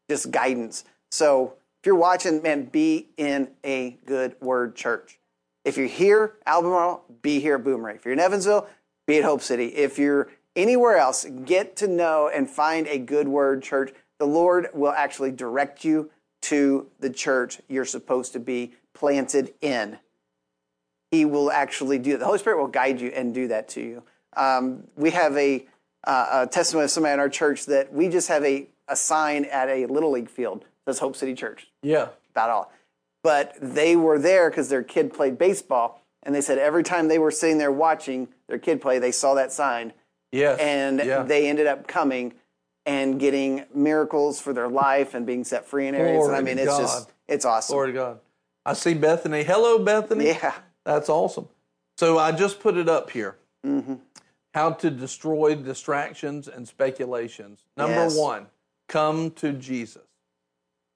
just guidance. So if you're watching, man, be in a good word church. If you're here, Albemarle, be here at Boomerang. If you're in Evansville, be at Hope City. If you're anywhere else, get to know and find a good word church. The Lord will actually direct you to the church you're supposed to be planted in. He will actually do it. The Holy Spirit will guide you and do that to you. Um, we have a, uh, a testimony of somebody in our church that we just have a, a sign at a Little League field that says Hope City Church yeah. about all. But they were there because their kid played baseball, and they said every time they were sitting there watching their kid play, they saw that sign, Yes. and yeah. they ended up coming and getting miracles for their life and being set free in areas. Glory and I mean, it's God. just it's awesome. Glory to God. I see Bethany. Hello, Bethany. Yeah, That's awesome. So I just put it up here. Mm-hmm. How to destroy distractions and speculations. Number Yes. one, come to Jesus.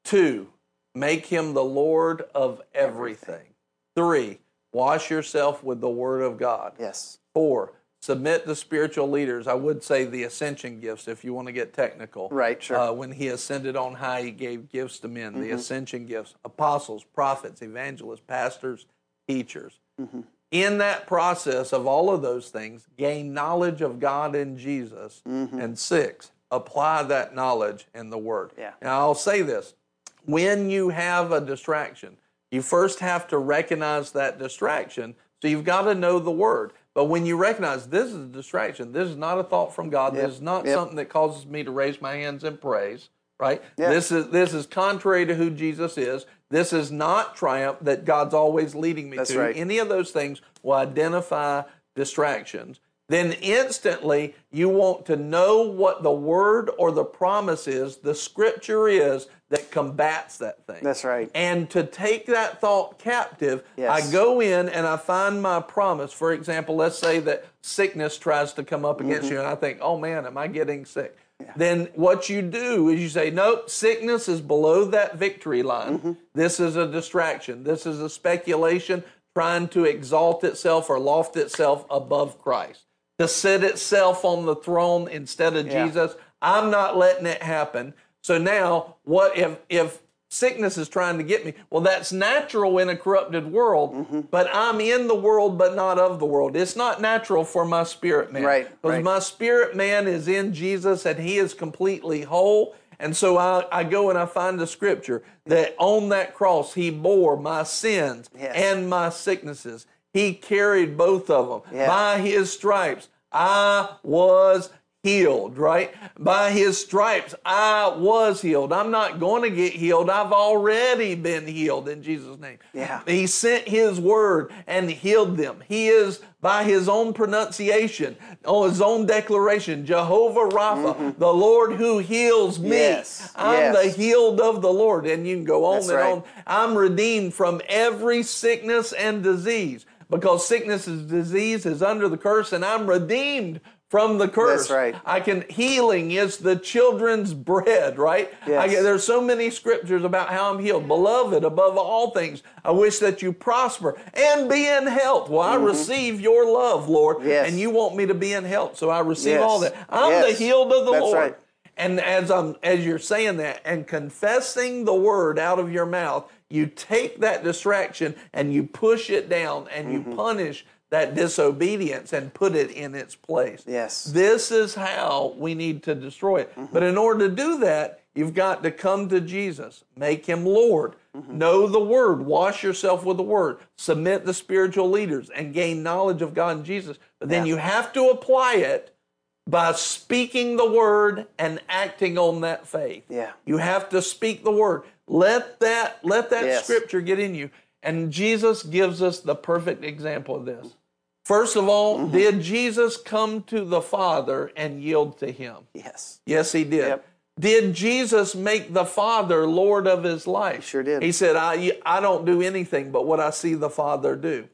Two, make him the Lord of everything. Three, wash yourself with the Word of God. yes, Four, submit the spiritual leaders. I would say the ascension gifts if you want to get technical. Right, sure. Uh, when he ascended on high, he gave gifts to men, Mm-hmm. the ascension gifts apostles, prophets, evangelists, pastors, teachers. Mm-hmm. In that process of all of those things, gain knowledge of God and Jesus. Mm-hmm. And six, apply that knowledge in the Word. Yeah. Now, I'll say this when you have a distraction, you first have to recognize that distraction. So you've got to know the word. But when you recognize this is a distraction, this is not a thought from God, Yep. this is not Yep. something that causes me to raise my hands in praise, right? Yeah. This is this is contrary to who Jesus is. This is not triumph that God's always leading me That's to. right. Any of those things will identify distractions. Then instantly you want to know what the word or the promise is, the scripture is that combats that thing. That's right. And to take that thought captive, Yes. I go in and I find my promise. For example, let's say that sickness tries to come up against Mm-hmm. you, and I think, oh man, am I getting sick? then what you do is you say, nope, sickness is below that victory line. Mm-hmm. This is a distraction. This is a speculation trying to exalt itself or loft itself above Christ, to sit itself on the throne instead of Yeah. Jesus. I'm not letting it happen. So now, what if if sickness is trying to get me? Well, that's natural in a corrupted world, Mm-hmm. but I'm in the world, but not of the world. It's not natural for my spirit man, Right, Because right. my spirit man is in Jesus, and He is completely whole. And so I, I go and I find the scripture that on that cross He bore my sins Yes. and my sicknesses. He carried both of them. Yeah. By His stripes, I was healed, right? By his stripes, I was healed. I'm not going to get healed. I've already been healed in Jesus' name. Yeah. He sent his word and healed them. He is, by his own pronunciation, on his own declaration, Jehovah Rapha, the Lord who heals me. Mm-hmm. Yes. I'm Yes. the healed of the Lord. And you can go on That's and right. on. I'm redeemed from every sickness and disease because sickness and disease is under the curse, and I'm redeemed from the curse. That's right. I can healing is the children's bread, right? Yes. I, there's so many scriptures about how I'm healed. Beloved, above all things, I wish that you prosper and be in health. Well, I receive your love, Lord, Mm-hmm. Yes. and you want me to be in health, so I receive Yes. all that. I'm the healed of the That's Lord. right. And as I'm as you're saying that and confessing the word out of your mouth, you take that distraction and you push it down and Mm-hmm. you punish that disobedience and put it in its place. Yes. This is how we need to destroy it. Mm-hmm. But in order to do that, you've got to come to Jesus, make him Lord, mm-hmm. know the word, wash yourself with the word, submit the spiritual leaders, and gain knowledge of God and Jesus. But then Yeah. you have to apply it by speaking the word and acting on that faith. Yeah. You have to speak the word. Let that let that Yes. scripture get in you. And Jesus gives us the perfect example of this. First of all, Mm-hmm. did Jesus come to the Father and yield to him? Yes. Yes, he did. Yep. Did Jesus make the Father Lord of his life? sure did. He said, I, I don't do anything but what I see the Father do.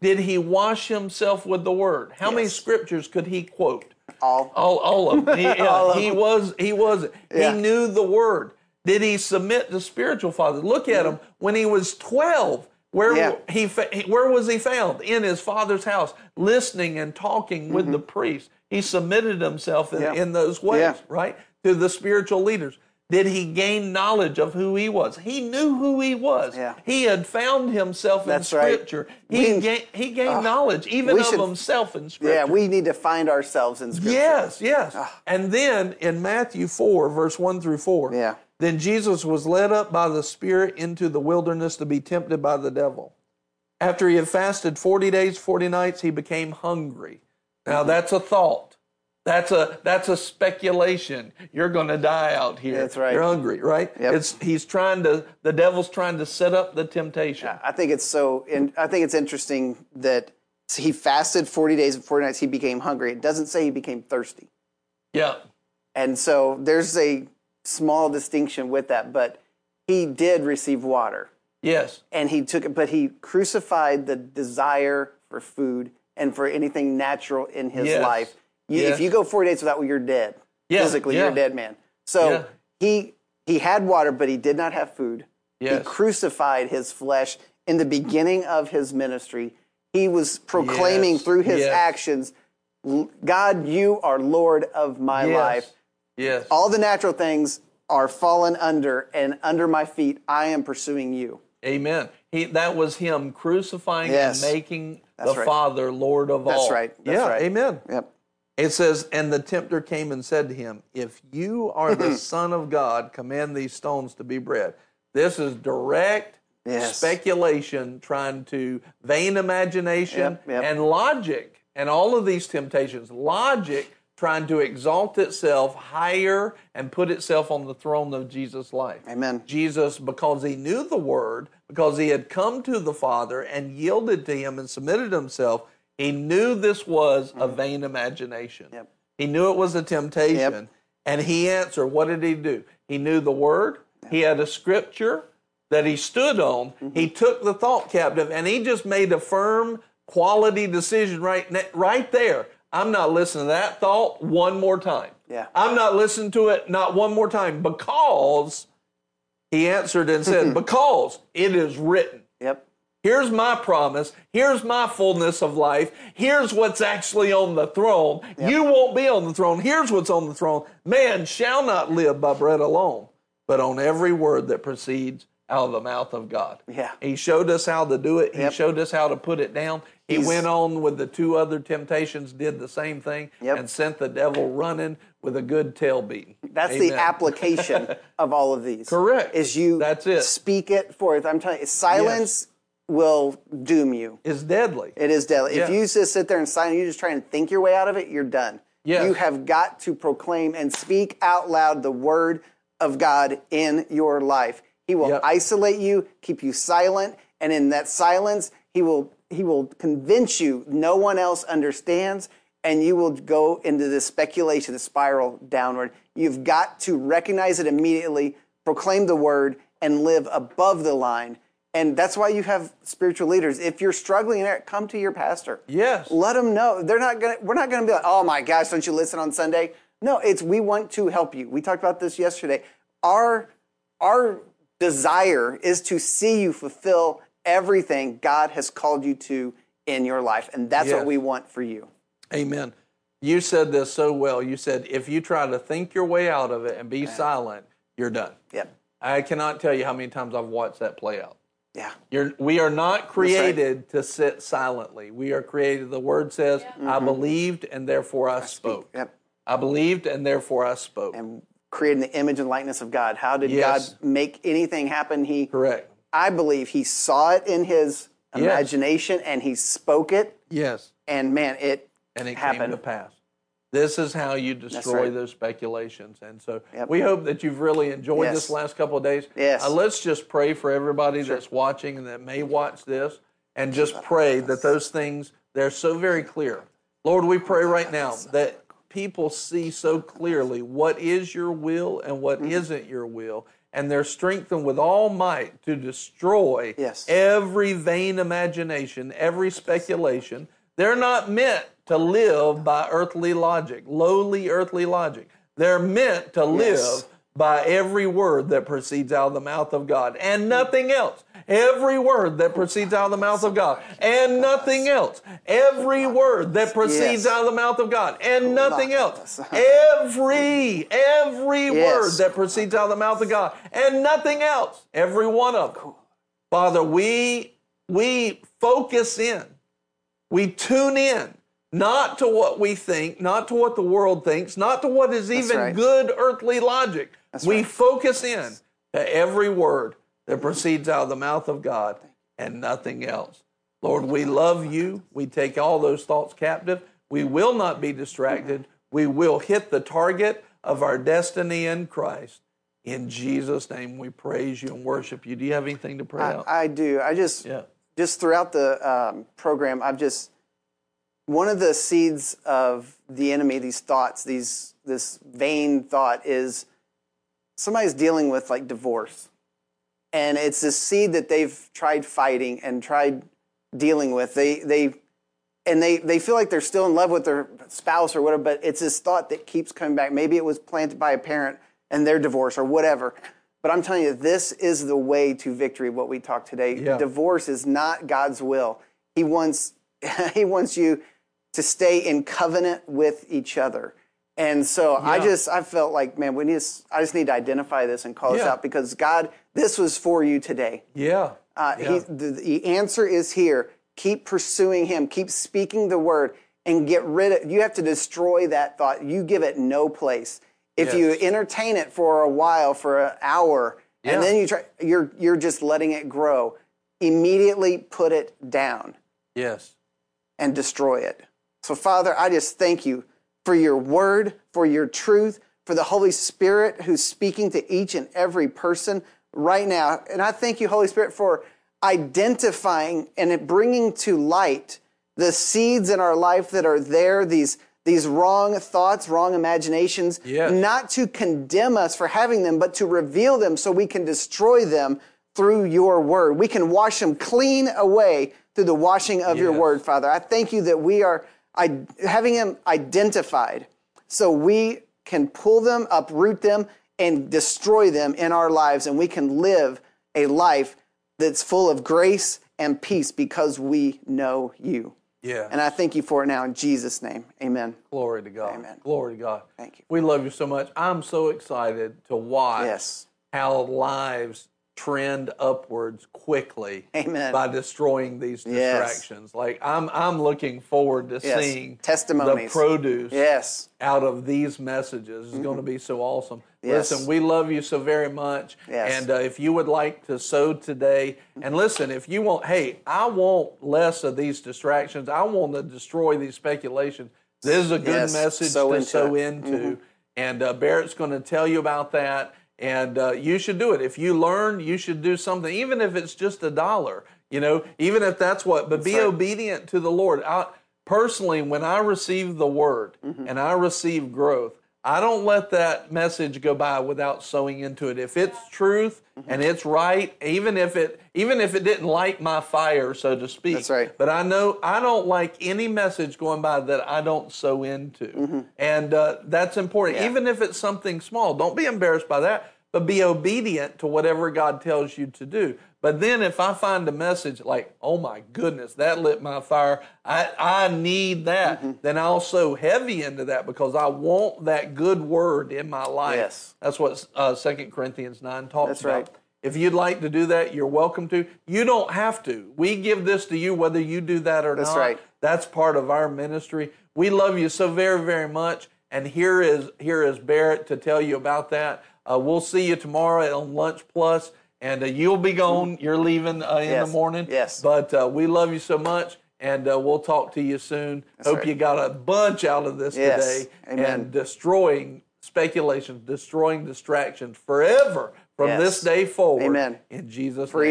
Did he wash himself with the Word? How many Mm-hmm. Scriptures could he quote? All. All, all of them. [laughs] He, yeah, All of he them. was. He was. Yeah. He knew the word. Did he submit to spiritual father? Look at him when he was twelve. Where Yeah. he where was he found? In his father's house, listening and talking with the priest. He submitted himself in, Mm-hmm. Yeah. in those ways, Yeah. right, to the spiritual leaders. Did he gain knowledge of who he was? He knew who he was. He had found himself That's in right. Scripture. He, We- gained, he gained knowledge even of should- himself in Scripture. Yeah, we need to find ourselves in Scripture. Yes, yes. Ah. And then in Matthew 4, verse 1 through 4, Yeah. Then Jesus was led up by the Spirit into the wilderness to be tempted by the devil. After he had fasted 40 days, 40 nights, he became hungry. Mm-hmm. Now that's a thought. That's a that's a speculation. You're going to die out here. That's right. You're hungry, right? Yep. It's he's trying to the devil's trying to set up the temptation. I think it's so. In, I think it's interesting that he fasted forty days and forty nights. He became hungry. It doesn't say he became thirsty, Yeah. and so there's a small distinction with that. But he did receive water, Yes. and he took it. But he crucified the desire for food and for anything natural in his Yes. life. You, Yes. If you go forty days without, you're dead. Yeah, Physically, yeah. you're a dead man. So Yeah. he he had water, but he did not have food. He crucified his flesh in the beginning of his ministry. He was proclaiming Yes, through his yes. actions, God, you are Lord of my Yes. life. Yes. All the natural things are fallen under, and under my feet, I am pursuing you. Amen. He that was him crucifying Yes. and making That's the right. Father Lord of all. That's right. That's yeah. right. Amen. Yep. It says, and the tempter came and said to him, If you are the [clears throat] Son of God, command these stones to be bread. This is direct Yes. speculation, trying to vain imagination Yep, yep. and logic, and all of these temptations. Logic trying to exalt itself higher and put itself on the throne of Jesus' life. Amen. Jesus, because he knew the word, because he had come to the Father and yielded to him and submitted himself, he knew this was a vain imagination. Mm-hmm. Yep. He knew it was a temptation. Yep. And he answered, what did he do? He knew the word, he had a scripture that he stood on. Mm-hmm. He took the thought captive and he just made a firm quality decision right, right there. I'm not listening to that thought one more time. Yeah. I'm not listening to it not one more time because he answered and said, [laughs] Because it is written. Yep. Here's my promise. Here's my fullness of life. Here's what's actually on the throne. You won't be on the throne. Here's what's on the throne. Man shall not live by bread alone, but on every word that proceeds out of the mouth of God. Yeah. He showed us how to do it. He Yep. showed us how to put it down. He He's- went on with the two other temptations, did the same thing, Yep. and sent the devil running with a good tail beating. That's the application [laughs] of all of these. Correct. Is you That's it. speak it forth. I'm telling you, silence will doom you. It's deadly. It is deadly. If you just sit there and silent, you just try and think your way out of it, you're done. Yes. You have got to proclaim and speak out loud the word of God in your life. He will Yep. isolate you, keep you silent, and in that silence, he will he will convince you no one else understands, and you will go into this speculation, the spiral downward. You've got to recognize it immediately, proclaim the word, and live above the line. And that's why you have spiritual leaders. If you're struggling in it, come to your pastor. Yes. Let them know. They're not gonna. We're not gonna be like, oh my gosh, don't you listen on Sunday? No, it's we want to help you. We talked about this yesterday. Our our desire is to see you fulfill everything God has called you to in your life, and that's Yes. what we want for you. Amen. You said this so well. You said if you try to think your way out of it and be silent, you're done. Yep. I cannot tell you how many times I've watched that play out. Yeah. You're, we are not created to sit silently. We are created. The word says, "I mm-hmm. believed and therefore I spoke." Yep. I believed and therefore I spoke. And creating the image and likeness of God. How did Yes. God make anything happen? He Correct. I believe he saw it in his Yes. imagination and he spoke it, Yes. and man, it and it happened. came to pass. This is how you destroy right. those speculations. And so Yep. we hope that you've really enjoyed Yes. this last couple of days. Yes. Uh, let's just pray for everybody that's watching and that may watch this and just pray that those things, they're so very clear. Lord, we pray right now that people see so clearly what is your will and what Mm-hmm. not your will. And they're strengthened with all might to destroy Yes. every vain imagination, every speculation. They're not meant to live by earthly logic, lowly earthly logic. They're meant to live Yes. By every word that proceeds out of the mouth of God and nothing else. Every word that proceeds out of the mouth of God and nothing else. Every word that proceeds out of the mouth of God and nothing else. Every, every word that proceeds out of the mouth of God and nothing else. Every one of them. Father, we we focus in. We tune in not to what we think, not to what the world thinks, not to what is even right. good earthly logic. We right. focus in to every word that proceeds out of the mouth of God and nothing else. Lord, we love you. We take all those thoughts captive. We will not be distracted. We will hit the target of our destiny in Christ. In Jesus' name, we praise you and worship you. Do you have anything to pray out? I do. I just Yeah. just throughout the um, program, I've just one of the seeds of the enemy, these thoughts, these this vain thought is somebody's dealing with like divorce, and it's this seed that they've tried fighting and tried dealing with. They they and they they feel like they're still in love with their spouse or whatever, but it's this thought that keeps coming back. Maybe it was planted by a parent and their divorce or whatever. But I'm telling you, this is the way to victory. What we talked today, Yeah. divorce is not God's will. He wants [laughs] He wants you to stay in covenant with each other. And so I just I felt like man, we need to, I just need to identify this and call this out because God, this was for you today. Yeah. Uh, Yeah. he, the, the answer is here. Keep pursuing Him. Keep speaking the word, and get rid of. You have to destroy that thought. You give it no place. If you entertain it for a while, for an hour, Yeah. and then you try, you're you're just letting it grow. Immediately put it down Yes. and destroy it. So, Father, I just thank you for your word, for your truth, for the Holy Spirit who's speaking to each and every person right now. And I thank you, Holy Spirit, for identifying and bringing to light the seeds in our life that are there, these, these wrong thoughts, wrong imaginations, Yes. not to condemn us for having them, but to reveal them so we can destroy them through your word. We can wash them clean away through the washing of your word, Father. I thank you that we are I, having them identified so we can pull them, uproot them, and destroy them in our lives, and we can live a life that's full of grace and peace because we know you. Yeah. And I thank you for it now in Jesus' name. Amen. Glory to God. Amen. Glory to God. Thank you. We love you so much. I'm so excited to watch Yes. how lives trend upwards quickly Amen. by destroying these Yes. distractions. Like I'm I'm looking forward to Yes. seeing Testimonies. the produce Yes. out of these messages is going to be so awesome. Yes. Listen, we love you so very much. Yes. And uh, if you would like to sow today, and listen, if you want, hey, I want less of these distractions. I want to destroy these speculations. This is a good Yes. message Sow to into sow it. into. And uh, Barrett's going to tell you about that. And uh, you should do it. If you learn, you should do something, even if it's just a dollar. You know, even if that's what. But be right. obedient to the Lord. I, personally, when I receive the word Mm-hmm. and I receive growth, I don't let that message go by without sowing into it. If it's truth Mm-hmm. and it's right, even if it even if it didn't light my fire, so to speak. That's right. But I know I don't like any message going by that I don't sow into, and uh, that's important. Mm-hmm. Yeah. Even if it's something small, don't be embarrassed by that, but be obedient to whatever God tells you to do. But then if I find a message like, oh my goodness, that lit my fire, I, I need that, Mm-hmm. then I'll sow heavy into that because I want that good word in my life. Yes. That's what uh, 2 Corinthians 9 talks That's about. right. If you'd like to do that, you're welcome to. You don't have to. We give this to you whether you do that or That's not. right. That's part of our ministry. We love you so very, very much. And here is here is Barrett to tell you about that. Uh, we'll see you tomorrow on Lunch Plus, and uh, you'll be gone. You're leaving uh, in Yes. the morning. Yes. But uh, we love you so much, and uh, we'll talk to you soon. Hope right. you got a bunch out of this Yes. today, Amen. and destroying speculation, destroying distractions forever from Yes. this day forward. Amen. In Jesus' Freedom. name.